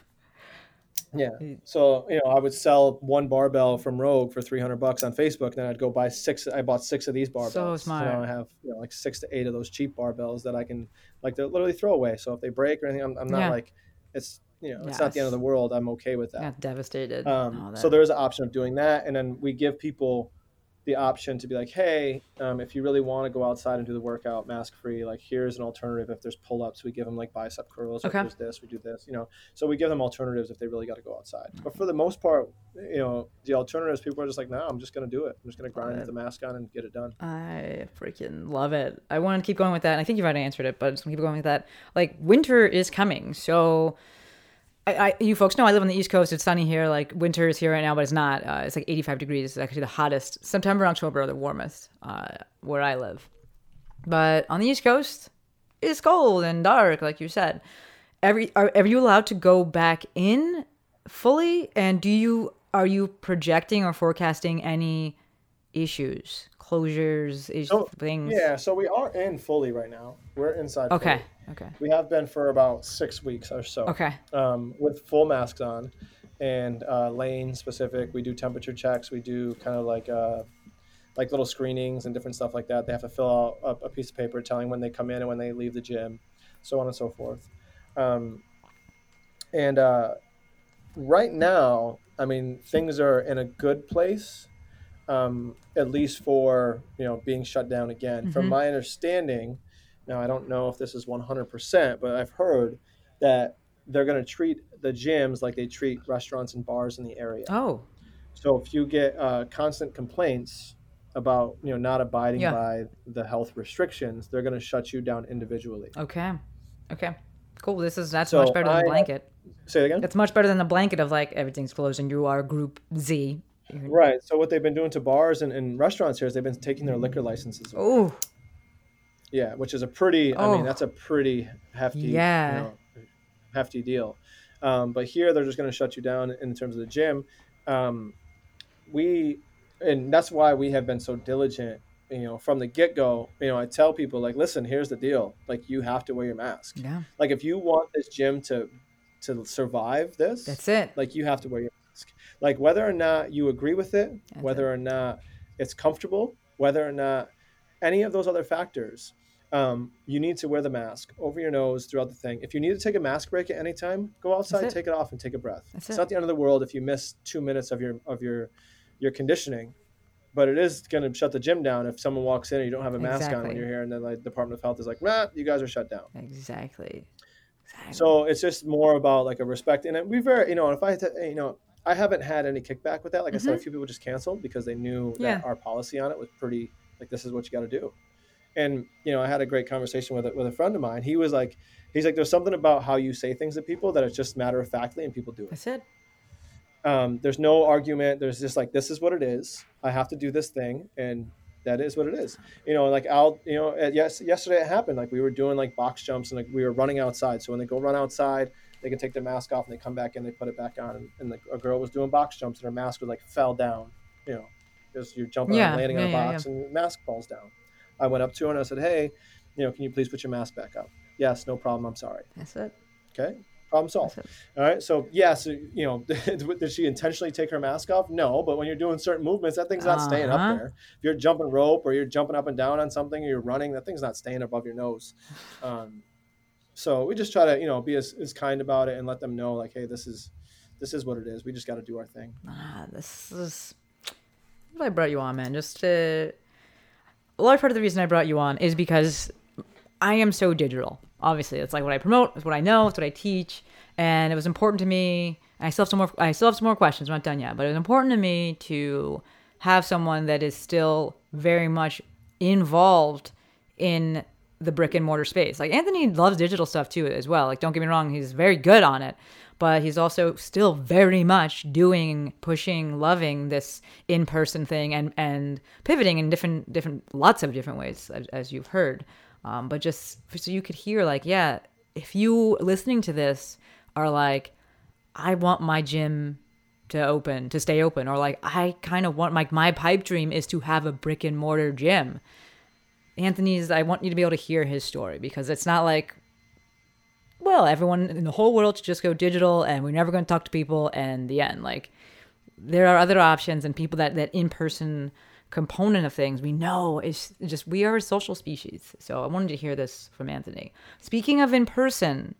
Yeah, so you know, I would sell one barbell from Rogue for three hundred bucks on Facebook. And Then I'd go buy six. I bought six of these barbells. So So now. I have you know like six to eight of those cheap barbells that I can like literally throw away. So if they break or anything, I'm, I'm not Yeah. like it's you know it's not the end of the world. I'm okay with that. Devastated. Um, all so there's an option of doing that, and then we give people the option to be like, hey, um, if you really want to go outside and do the workout mask free, like here's an alternative. If there's pull ups, we give them like bicep curls. Or Okay. If there's this, we do this. You know, so we give them alternatives if they really got to go outside. But for the most part, you know, the alternatives, people are just like, no, I'm just gonna do it. I'm just gonna grind with the mask on and get it done. I freaking love it. I want to keep going with that. And I think you've already answered it, but I'm just gonna keep going with that. Like winter is coming, so I, I you folks know I live on the East Coast. It's sunny here. Like winter is here right now, but it's not. Uh, it's like 85 degrees. It's actually the hottest. September, October are the warmest uh, where I live. But on the East Coast, it's cold and dark, like you said. Every are, are you allowed to go back in fully? And do you are you projecting or forecasting any issues, closures, is, So things? yeah, so we are in fully right now. We're inside. Okay. fully. Okay. We have been for about six weeks or so. Okay. um, with full masks on and uh, lane specific. We do temperature checks. We do kind of like uh, like little screenings and different stuff like that. They have to fill out a, a piece of paper telling when they come in and when they leave the gym, so on and so forth. Um, and uh, right now, I mean, things are in a good place, um, at least for you know being shut down again. From my understanding, now I don't know if this is 100%, but I've heard that they're going to treat the gyms like they treat restaurants and bars in the area. Oh, So if you get uh, constant complaints about you know not abiding Yeah. by the health restrictions, they're going to shut you down individually. okay. Okay. Cool. This is that's So much better than I- blanket. Say it again. It's much better than the blanket of like everything's closed and you are group Z. Right. So what they've been doing to bars and, and restaurants here is they've been taking their liquor licenses. away. Oh, Yeah, which is a pretty. I Oh. mean, that's a pretty hefty. Yeah. You know, hefty deal. Um, but here they're just going to shut you down in terms of the gym. Um, we, and that's why we have been so diligent. You know, from the get go. You know, I tell people like, listen, here's the deal. Like, you have to wear your mask. yeah. Like, if you want this gym to to survive this, That's it. like you have to wear your mask like whether or not you agree with it whether or not it's comfortable whether or not any of those other factors um, you need to wear the mask over your nose throughout the thing if you need to take a mask break at any time go outside it. take it off and take a breath That's it's it. not the end of the world if you miss two minutes of your of your your conditioning but it is going to shut the gym down if someone walks in and you don't have a mask on when you're here and then like department of health is like nah you guys are shut down Exactly. Exactly. so it's just more about like a respect, and it- we very, you know, if I, had to, you know, I haven't had any kickback with that. Like I said, a few people just canceled because they knew that Mm-hmm. Yeah. our policy on it was pretty, like this is what you got to do. And you know, I had a great conversation with it with a friend of mine. He was like, he's like, there's something about how you say things to people that it's just matter of factly, and people do it. That's it. Um, there's no argument. There's just like this is what it is. I have to do this thing, and that is what it is. You know, like I'll, you know, yes, yesterday it happened. Like we were doing like box jumps, and like we were running outside. So when they go run outside, they can take their mask off, and they come back in, they put it back on, and, and the, a girl was doing box jumps, and her mask was like fell down. You know, because you're jumping Yeah, and landing on a yeah, yeah, box, and your mask falls down. I went up to her and I said, "Hey, you know, can you please put your mask back up?" Yes, no problem. I'm sorry. That's it. Okay, problem solved. All right. So yeah, so you know, did she intentionally take her mask off? No, but when you're doing certain movements, that thing's not staying Uh-huh. up there. If you're jumping rope or you're jumping up and down on something or you're running, that thing's not staying above your nose. Um, so we just try to you know be as, as kind about it and let them know like, hey, this is this is what it is. We just got to do our thing. Ah, this is what I brought you on, man. Just to, a large part of the reason I brought you on is because I am so digital. obviously it's like what I promote, it's what I know, it's what I teach, and it was important to me. I still have some more. I still have some more questions. I'm not done yet, but it was important to me to have someone that is still very much involved in the brick and mortar space. Like Anthony loves digital stuff too as well. Like don't get me wrong, he's very good on it, but he's also still very much doing, pushing, loving this in-person thing and and pivoting in different different lots of different ways as, as you've heard. Um, but just so you could hear like, yeah, if you listening to this are like I want my gym to open, to stay open or like I kind of want like my pipe dream is to have a brick and mortar gym Anthony's, I want you to be able to hear his story because it's not like, well, everyone in the whole world should just go digital and we're never going to talk to people and the end. Like, there are other options and people that, that in person component of things we know is just we are a social species. So I wanted to hear this from Anthony. Speaking of in person,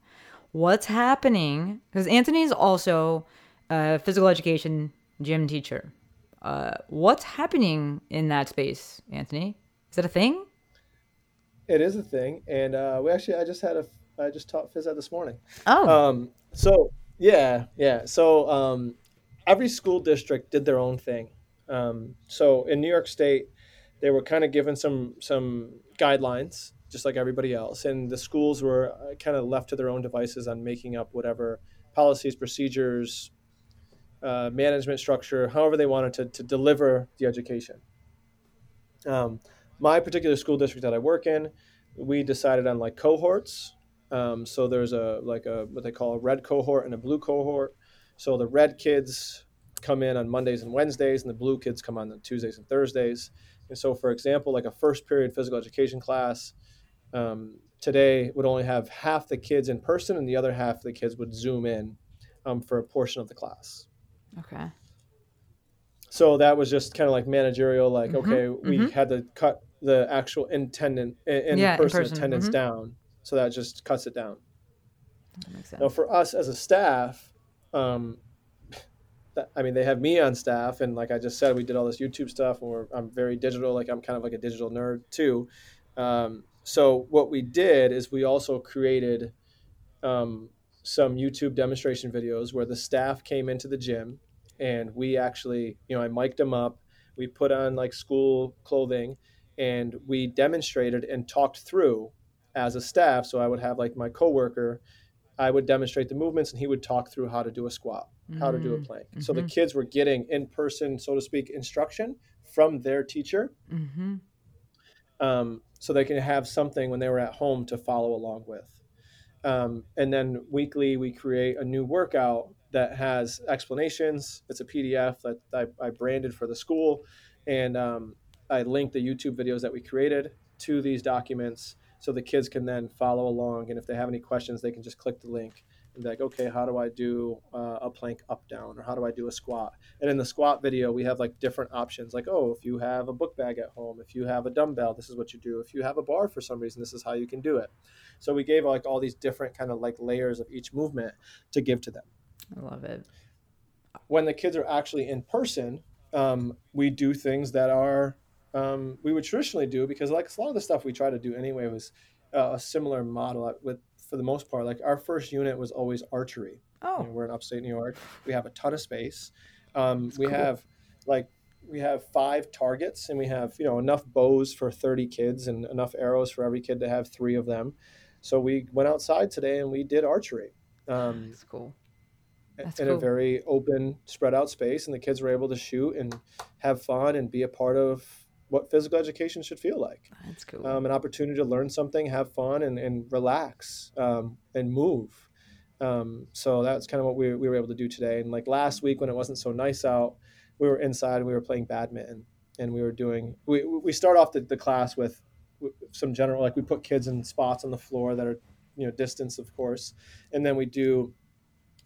what's happening? Because Anthony's also a physical education gym teacher. Uh, what's happening in that space, Anthony? Is that a thing? It is a thing, and uh, we actually I just had a I just taught phys ed this morning. Oh, Um, so yeah, yeah. So um, every school district did their own thing. Um, so in New York State, they were kind of given some some guidelines, just like everybody else, and the schools were kind of left to their own devices on making up whatever policies, procedures, uh, management structure, however they wanted to, to deliver the education. Um, my particular school district that I work in, we decided on like cohorts. Um, so there's a like a what they call a red cohort and a blue cohort. So the red kids come in on Mondays and Wednesdays, and the blue kids come on Tuesdays and Thursdays. And so, for example, like a first period physical education class um, today would only have half the kids in person, and the other half of the kids would zoom in um, for a portion of the class. okay. So that was just kind of like managerial, like Mhm, okay, we mhm. had to cut the actual attendant in Yeah, in person person, attendance mhm. down, so that just cuts it down. That makes sense. Now, for us as a staff, um, that, I mean, they have me on staff, and like I just said, we did all this YouTube stuff, and I'm very digital. Like I'm kind of like a digital nerd too. Um, so what we did is we also created um, some YouTube demonstration videos where the staff came into the gym, and we actually, you know, I mic'd them up. We put on like school clothing, and we demonstrated and talked through as a staff. So I would have like my coworker I would demonstrate the movements and he would talk through how to do a squat, how to do a plank. So the kids were getting in person, so to speak, instruction from their teacher. Mm-hmm. Um, so they can have something when they were at home to follow along with. Um, and then weekly, we create a new workout that has explanations. It's a PDF that I, I branded for the school. And um, I link the YouTube videos that we created to these documents so the kids can then follow along. And if they have any questions, they can just click the link and be like, okay, how do I do uh, a plank up down or how do I do a squat? And in the squat video, we have like different options like, oh, if you have a book bag at home, if you have a dumbbell, this is what you do. If you have a bar for some reason, this is how you can do it. So we gave like all these different kind of like layers of each movement to give to them. I love it. When the kids are actually in person, um, we do things that are um, we would traditionally do because like a lot of the stuff we try to do anyway was uh, a similar model with for the most part. Like our first unit was always archery. You know, Oh, we're in upstate New York. We have a ton of space. Um, we cool. have like we have five targets, and we have you know enough bows for thirty kids and enough arrows for every kid to have three of them. So we went outside today and we did archery. Um, that's cool. in That's a very open, spread out space, and the kids were able to shoot and have fun and be a part of what physical education should feel like. That's cool. Um, an opportunity to learn something, have fun, and, and relax um, and move. Um, so that's kind of what we, we were able to do today. And like last week when it wasn't so nice out, we were inside and we were playing badminton and we were doing, we, we start off the, the class with with some general, like we put kids in spots on the floor that are, you know, distance of course. And then we do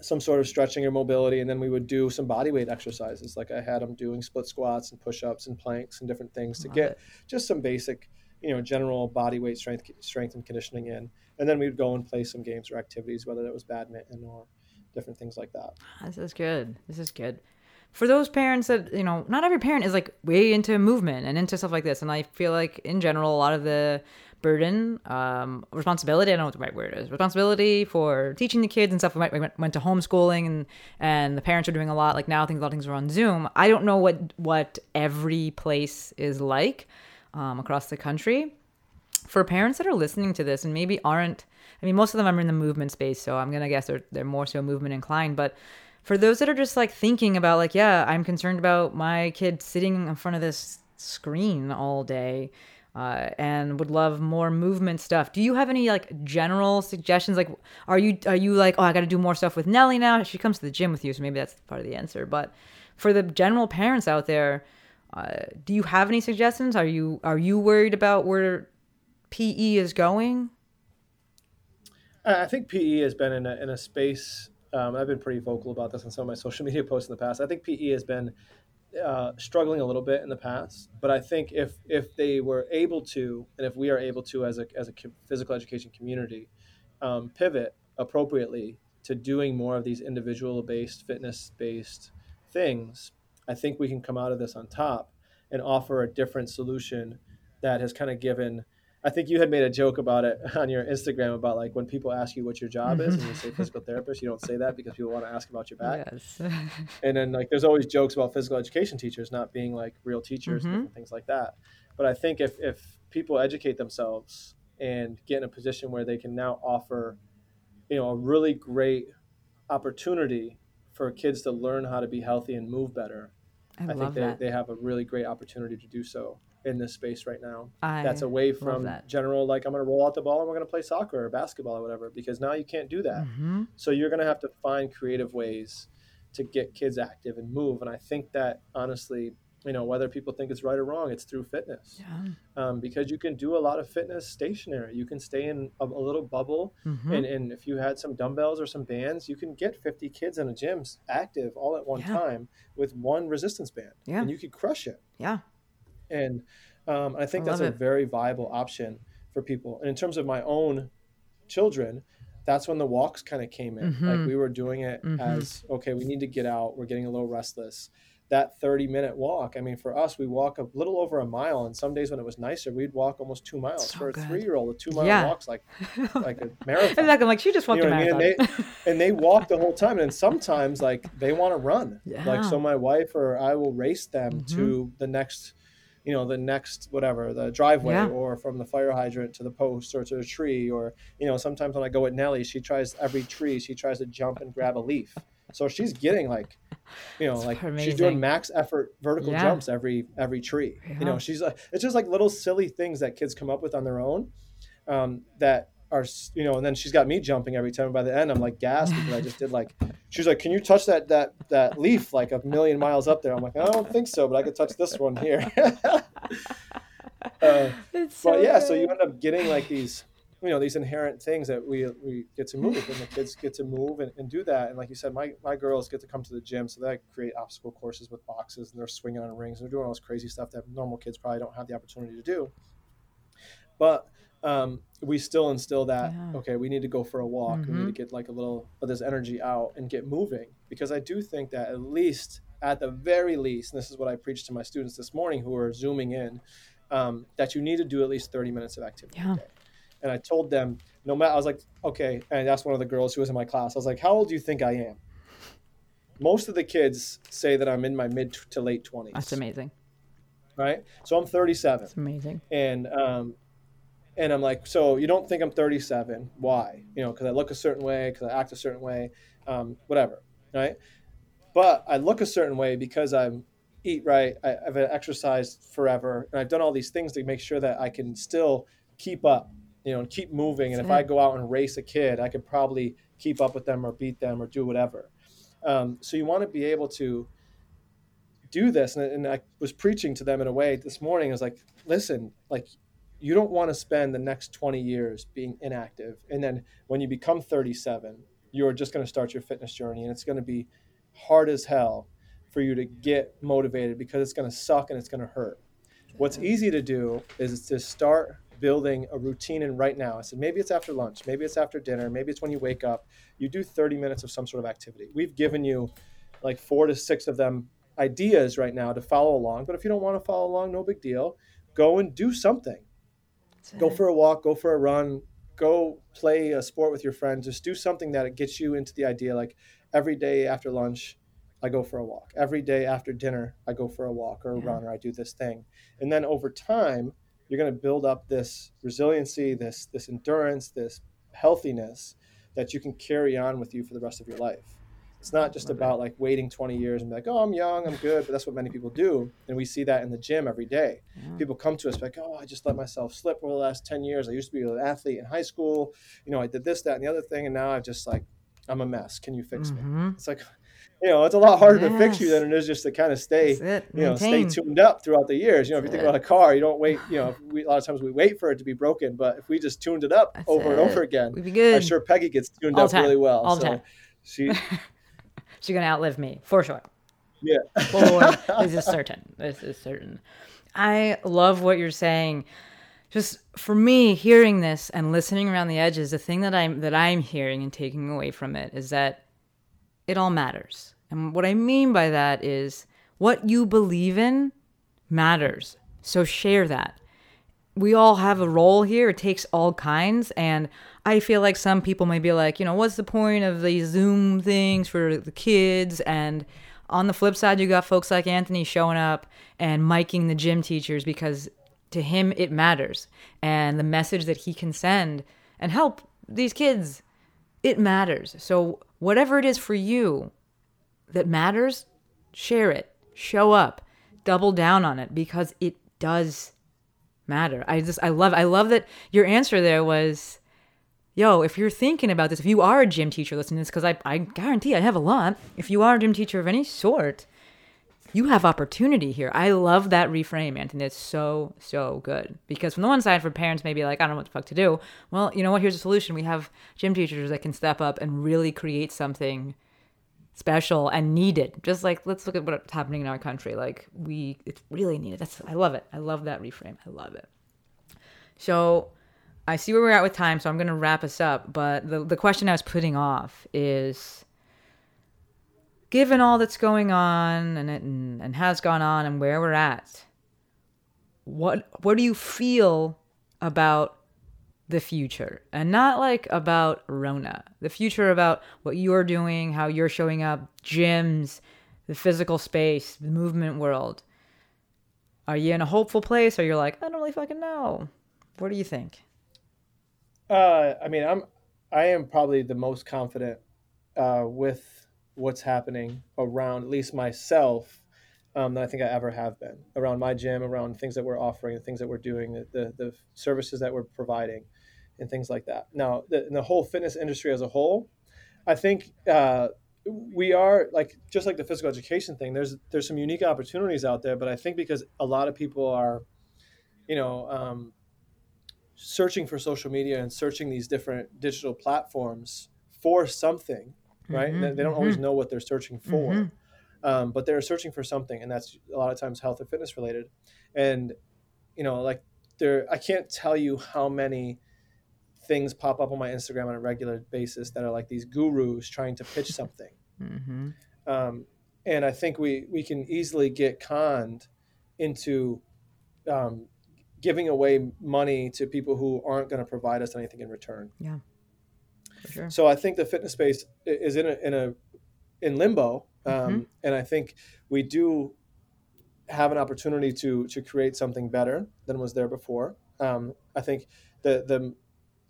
some sort of stretching or mobility. And then we would do some body weight exercises. Like I had them doing split squats and push-ups and planks and different things to Love get it. just some basic, you know, general body weight strength, strength and conditioning in. And then we'd go and play some games or activities, whether that was badminton or different things like that. Ah, this is good. This is good. For those parents that, you know, not every parent is like way into movement and into stuff like this. And I feel like in general, a lot of the burden, um, responsibility. I don't know what the right word is. Responsibility for teaching the kids and stuff. We went, we went, to homeschooling, and and the parents are doing a lot. Like now, things a lot of things are on Zoom. I don't know what what every place is like um, across the country. For parents that are listening to this and maybe aren't, I mean, most of them are in the movement space, so I'm gonna guess they're they're more so movement inclined, but for those that are just like thinking about like yeah i'm concerned about my kid sitting in front of this screen all day uh, and would love more movement stuff. Do you have any like general suggestions? Like are you are you like oh i gotta do more stuff with nellie now. She comes to the gym with you so maybe that's part of the answer. But for the general parents out there uh, do you have any suggestions? Are you are you worried about where pe is going? I I think PE has been in a, in a space. Um, I've been pretty vocal about this on some of my social media posts in the past. I think PE has been uh, struggling a little bit in the past, but I think if if they were able to, and if we are able to, as a as a physical education community, um, pivot appropriately to doing more of these individual based, fitness based things, I think we can come out of this on top and offer a different solution that has kind of given. I think you had made a joke about it on your Instagram about like when people ask you what your job is and you say physical therapist, you don't say that because people want to ask about your back. yes And then like there's always jokes about physical education teachers not being like real teachers and Mhm. different things like that. But I think if if people educate themselves and get in a position where they can now offer, you know, a really great opportunity for kids to learn how to be healthy and move better, i, I, think they, that they have a really great opportunity to do so in this space right now. I That's away from that. general like I'm going to roll out the ball and we're going to play soccer or basketball or whatever because now you can't do that. hmm So you're going to have to find creative ways to get kids active and move. And I think that honestly, you know, whether people think it's right or wrong, it's through fitness yeah um, because you can do a lot of fitness stationary. You can stay in a, a little bubble, Mhm. and, and if you had some dumbbells or some bands, you can get 50 kids in a gym active all at one Yeah. time with one resistance band, Yeah. and you could crush it. yeah And um, I think I that's a it. very viable option for people. And in terms of my own children, that's when the walks kind of came in. Like Mhm. we were doing it Mhm. as okay, we need to get out. We're getting a little restless. That 30 minute walk, I mean, for us, we walk a little over a mile. And some days when it was nicer, we'd walk almost two miles. So for a three year old, a two mile Yeah. walk's like, like a marathon. exactly I'm like she just walked You a know what I mean? marathon And they, and they walk the whole time. And sometimes, like, they want to run. Yeah. Like, so my wife or I will race them Mhm. to the next, you know, the next whatever, the driveway Yeah. or from the fire hydrant to the post or to a tree. Or, you know, sometimes when I go with Nellie, she tries every tree, she tries to jump and grab a leaf. So she's getting like, you know, That's like she's doing max effort vertical Yeah. jumps every every tree. You know, she's like it's just like little silly things that kids come up with on their own um, that are you know. And then she's got me jumping every time. By the end, I'm like gassed because I just did like. She's like, "Can you touch that that that leaf like a million miles up there?" I'm like, "I don't think so, but I could touch this one here." uh, It's but yeah, so you end up getting like these, you know, these inherent things that we we get to move, and the kids get to move and, and do that. And like you said, my my girls get to come to the gym, so they create obstacle courses with boxes, and they're swinging on rings, and they're doing all this crazy stuff that normal kids probably don't have the opportunity to do. But um, we still instill that Yeah. okay, we need to go for a walk. We need to get like a little of this energy out and get moving because I do think that at least at the very least, and this is what I preached to my students this morning who are zooming in, um, that you need to do at least 30 minutes of activity Yeah. And I told them, no matter, I was like, okay. And that's one of the girls who was in my class, I was like, how old do you think I am? Most of the kids say that I'm in my mid to late 20s. that's amazing Right. So I'm 37. that's amazing And, um, and I'm like, so you don't think I'm 37? Why? You know, because I look a certain way, because I act a certain way, um, whatever. Right. But I look a certain way because I'm eat right. I, I've exercised forever, and I've done all these things to make sure that I can still keep up, you know, and keep moving. And if I go out and race a kid, I could probably keep up with them or beat them or do whatever. Um, so you want to be able to do this, and, and I was preaching to them in a way this morning. I was like, listen, like you don't want to spend the next 20 years being inactive and then when you become 37 you're just going to start your fitness journey and it's going to be hard as hell for you to get motivated because it's going to suck and it's going to hurt. What's easy to do is to start building a routine and right now. I said maybe it's after lunch maybe it's after dinner maybe it's when you wake up. You do 30 minutes of some sort of activity. We've given you like four to six of them ideas right now to follow along but if you don't want to follow along no big deal. Go and do something go for a walk, go for a run, go play a sport with your friends. Just do something that gets you into the idea like every day after lunch, I go for a walk. Every day after dinner, I go for a walk or a Yeah. run or I do this thing. And then over time, you're going to build up this resiliency, this this endurance, this healthiness that you can carry on with you for the rest of your life. It's not just about like waiting 20 years and be like, oh, I'm young, I'm good. But that's what many people do. And we see that in the gym every day. People come to us like, oh, I just let myself slip over the last 10 years. I used to be an athlete in high school. You know, I did this, that, and the other thing. And now I've just like, I'm a mess. Can you fix me? Mhm. It's like, you know, it's a lot harder to fix you than it is just to kind of stay, you know, stay tuned up throughout the years. You know, if you think about a car, you don't wait, you know, we, a lot of times we wait for it to be broken. But if we just tuned it up That's over and over again, We'd be good. I'm sure Peggy gets tuned All up time. really well. All so time. she, She's gonna outlive me for sure. yeah. For this is certain. This is certain. I love what you're saying. Just for me, hearing this and listening around the edges, the thing that I'm that I'm hearing and taking away from it is that it all matters. And what I mean by that is what you believe in matters. So share that. We all have a role here. It takes all kinds. And I feel like some people may be like, you know, what's the point of these Zoom things for the kids? And on the flip side, you got folks like Anthony showing up and miking the gym teachers because to him it matters. And the message that he can send and help these kids, it matters. So whatever it is for you that matters, share it, show up, double down on it because it does matter. I just I love I love that your answer there was yo, if you're thinking about this, if you are a gym teacher listening to this, because I, I guarantee I have a lot, if you are a gym teacher of any sort, you have opportunity here. I love that reframe, Anthony. It's so, so good. Because from the one side, for parents, maybe like, I don't know what the fuck to do. Well, you know what? Here's a solution. We have gym teachers that can step up and really create something special and needed. Just like let's look at what's happening in our country. Like we it's really needed. That's I love it. I love that reframe. I love it. So I see where we're at with time, so I'm gonna wrap us up. But the the question I was putting off is given all that's going on and it and, and has gone on and where we're at, what what do you feel about the future and not like about Rona. The future about what you're doing, how you're showing up, gyms, the physical space, the movement world. Are you in a hopeful place or you're like, I don't really fucking know? What do you think? Uh, I mean, I'm I am probably the most confident uh, with what's happening around at least myself um, than I think I ever have been around my gym, around things that we're offering, the things that we're doing, the the, the services that we're providing, and things like that. Now, the, the whole fitness industry as a whole, I think uh, we are like just like the physical education thing. There's there's some unique opportunities out there, but I think because a lot of people are, you know. Um, searching for social media and searching these different digital platforms for something, right? Mhm, They, don't always know what they're searching for, Mhm. um, but they're searching for something, and that's a lot of times health or fitness related. And you know, like there, I can't tell you how many things pop up on my Instagram on a regular basis that are like these gurus trying to pitch something. Mm-hmm. Um, and I think we we can easily get conned into um, giving away money to people who aren't going to provide us anything in return. Yeah, sure. So I think the fitness space is in a in a in limbo, um, Mhm. and I think we do have an opportunity to to create something better than was there before. Um, I think the the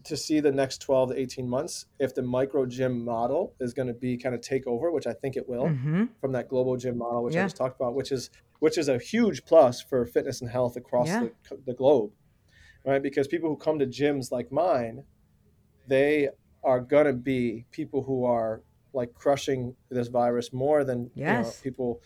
to see the next 12 to 18 months if the micro gym model is going to be kind of take over which i think it will Mm-hmm. from that global gym model, which Yeah. I just talked about, which is which is a huge plus for fitness and health across Yeah. the, the globe, right? Because people who come to gyms like mine, they are gonna be people who are like crushing this virus more than you know, people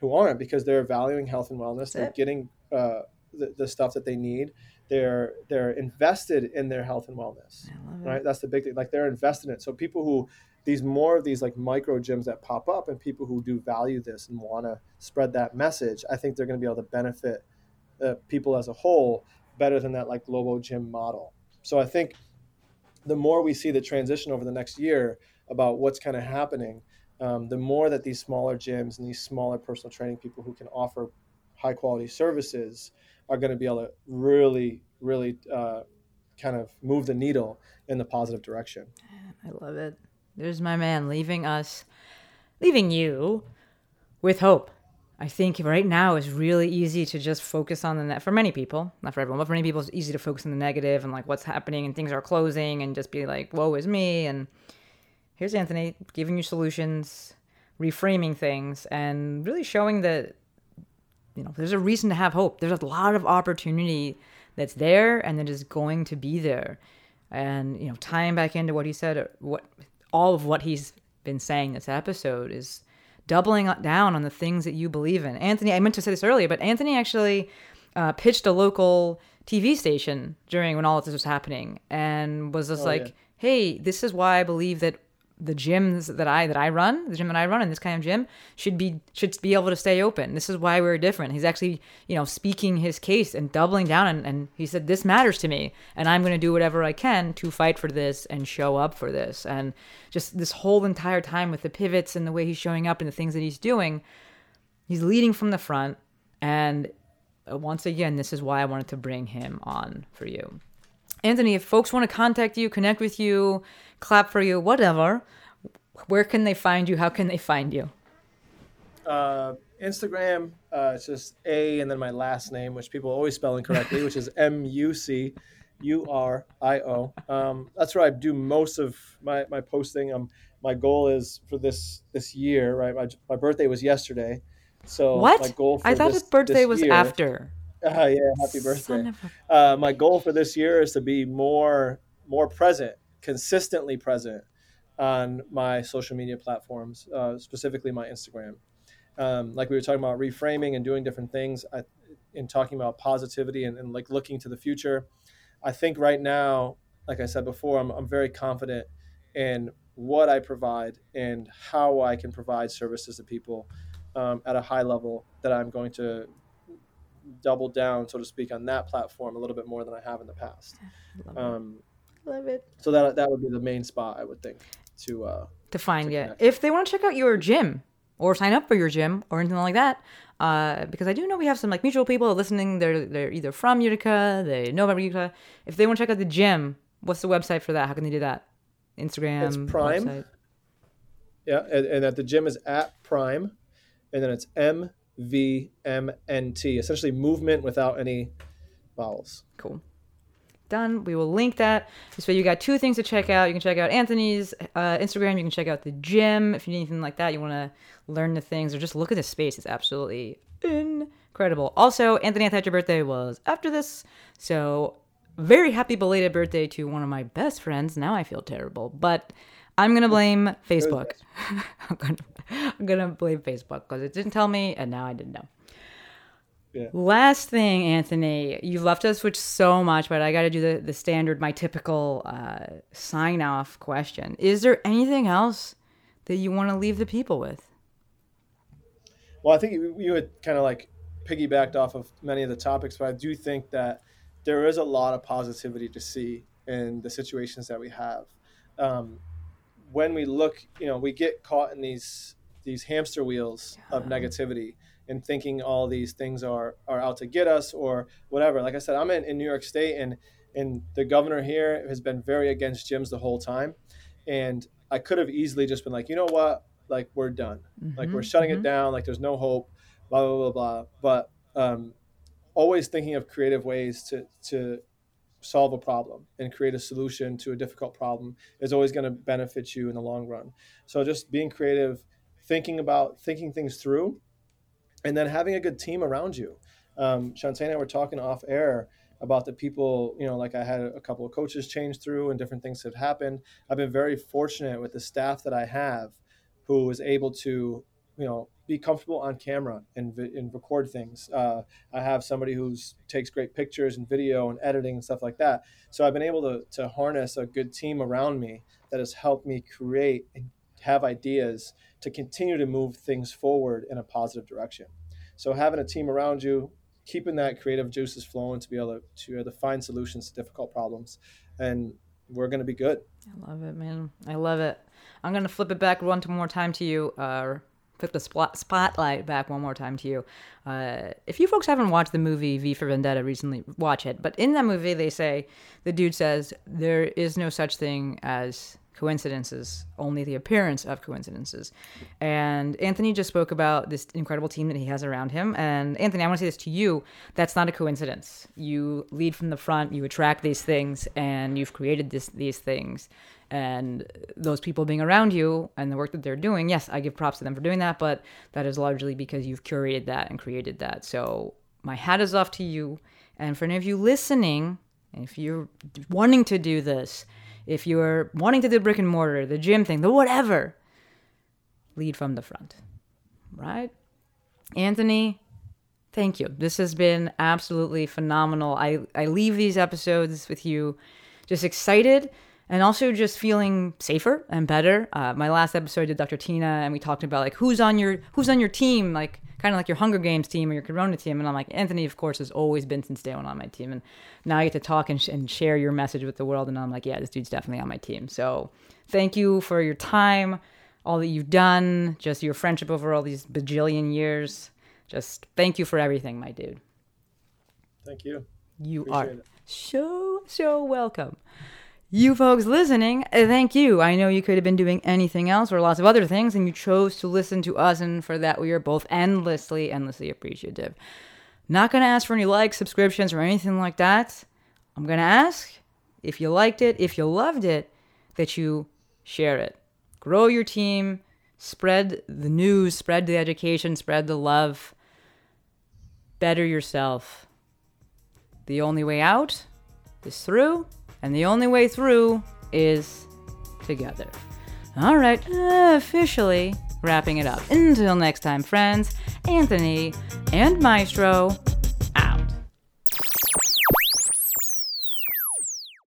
who aren't, because they're valuing health and wellness. That's they're it. getting uh, the, the stuff that they need. They're they're invested in their health and wellness right? That's the big thing. Like they're invested in it. So people who these more of these like micro gyms that pop up and people who do value this and want to spread that message i think they're going to be able to benefit uh, people as a whole better than that like global gym model. So i think the more we see the transition over the next year about what's kind of happening um, the more that these smaller gyms and these smaller personal training people who can offer high quality services are going to be able to really really uh, kind of move the needle in the positive direction. I love it. There's my man leaving us, leaving you with hope. I think right now is really easy to just focus on the net for many people, not for everyone, but for many people, it's easy to focus on the negative and like what's happening and things are closing and just be like, woe is me. And here's Anthony giving you solutions, reframing things, and really showing that, you know, there's a reason to have hope. There's a lot of opportunity that's there and that is going to be there. And, you know, tying back into what he said, what all of what he's been saying this episode is doubling down on the things that you believe in. Anthony, I meant to say this earlier, but Anthony actually uh, pitched a local TV station during when all of this was happening and was just Oh, like, yeah. "Hey, this is why I believe that the gyms that I that I run, the gym that I run, and this kind of gym should be should be able to stay open. This is why we're different." He's actually, you know, speaking his case and doubling down, and, and he said, "This matters to me, and I'm going to do whatever I can to fight for this and show up for this." And just this whole entire time with the pivots and the way he's showing up and the things that he's doing, he's leading from the front. And uh, once again, this is why I wanted to bring him on for you. Anthony, if folks want to contact you, connect with you, clap for you, whatever, where can they find you? How can they find you? Uh, Instagram, uh, it's just A and then my last name, which people always spell incorrectly, which is M U C U R I O. Um, that's where I do most of my, my posting. Um, my goal is for this this year, right? My, my birthday was yesterday. So What? my goal for I thought this, his birthday was year- after. Uh, yeah, happy birthday. A- uh, my goal for this year is to be more more present, consistently present on my social media platforms, uh, specifically my Instagram. Um, like we were talking about reframing and doing different things, I, in talking about positivity and, and like looking to the future. I think right now, like I said before, I'm, I'm very confident in what I provide and how I can provide services to people um, at a high level that I'm going to double down, so to speak, on that platform a little bit more than I have in the past. Um, Love it. so that that would be the main spot I would think to. Uh, to find to you. If they want to check out your gym or sign up for your gym or anything like that, uh, because I do know we have some like mutual people listening. They're they're either from Utica, they know about Utica. If they want to check out the gym, what's the website for that? How can they do that? Instagram. It's Prime. website? yeah, and, and that the gym is at Prime, and then it's M V M N T, essentially movement without any vowels. Cool. Done. We will link that. So you got two things to check out. You can check out Anthony's uh, Instagram. You can check out the gym if you need anything like that. You want to learn the things or just look at the space. It's absolutely incredible. Also, Anthony, I thought your birthday was after this, so very happy belated birthday to one of my best friends. Now I feel terrible, but I'm gonna blame Facebook. I'm gonna I'm gonna blame Facebook because it didn't tell me, and now I didn't know. Yeah. Last thing, Anthony, you've left us with so much, but I got to do the, the standard, my typical uh, sign off question. Is there anything else that you want to leave the people with? Well, I think you, you had kind of like piggybacked off of many of the topics, but I do think that there is a lot of positivity to see in the situations that we have. Um, when we look, you know, we get caught in these these hamster wheels of negativity and thinking all these things are are out to get us or whatever. Like I said, I'm in, in New York State, and and the governor here has been very against gyms the whole time, and I could have easily just been like, you know what, like we're done, like we're shutting it down, like there's no hope, blah blah blah blah. But um, always thinking of creative ways to to solve a problem and create a solution to a difficult problem is always going to benefit you in the long run. So just being creative, thinking about thinking things through, and then having a good team around you. Um, Shante and I were talking off air about the people, you know, like I had a couple of coaches change through and different things have happened. I've been very fortunate with the staff that I have who was able to, you know, be comfortable on camera and, and record things. Uh, I have somebody who takes great pictures and video and editing and stuff like that. So I've been able to, to harness a good team around me that has helped me create and have ideas to continue to move things forward in a positive direction. So having a team around you, keeping that creative juices flowing to be able to, to, to find solutions to difficult problems, and we're going to be good. I love it, man. I love it. I'm going to flip it back one more time to you. Uh, flip the spot, spotlight back one more time to you. Uh, if you folks haven't watched the movie V for Vendetta recently, watch it. But in that movie, they say the dude says there is no such thing as coincidences, only the appearance of coincidences. And Anthony just spoke about this incredible team that he has around him. And Anthony, I want to say this to you that's not a coincidence. You lead from the front, you attract these things, and you've created this, these things. And those people being around you and the work that they're doing, yes, I give props to them for doing that, but that is largely because you've curated that and created that. So my hat is off to you. And for any of you listening, if you're wanting to do this, if you're wanting to do brick and mortar, the gym thing, the whatever, lead from the front. Right? Anthony, thank you. This has been absolutely phenomenal. I, I leave these episodes with you just excited and also just feeling safer and better. Uh, my last episode did Dr. Tina, and we talked about like who's on your who's on your team, like kind of like your Hunger Games team or your Corona team. And I'm like, Anthony, of course, has always been since day one on my team. And now I get to talk and, sh- and share your message with the world. And I'm like, yeah, this dude's definitely on my team. So thank you for your time, all that you've done, just your friendship over all these bajillion years. Just thank you for everything, my dude. Thank you. You Appreciate are it. so, so welcome. You folks listening, uh, thank you. I know you could have been doing anything else or lots of other things, and you chose to listen to us, and for that we are both endlessly, endlessly appreciative. Not gonna ask for any likes, subscriptions, or anything like that. I'm gonna ask if you liked it, if you loved it, that you share it. Grow your team, spread the news, spread the education, spread the love. Better yourself. The only way out is through, and the only way through is together. All right, officially wrapping it up. Until next time, friends, Anthony and Maestro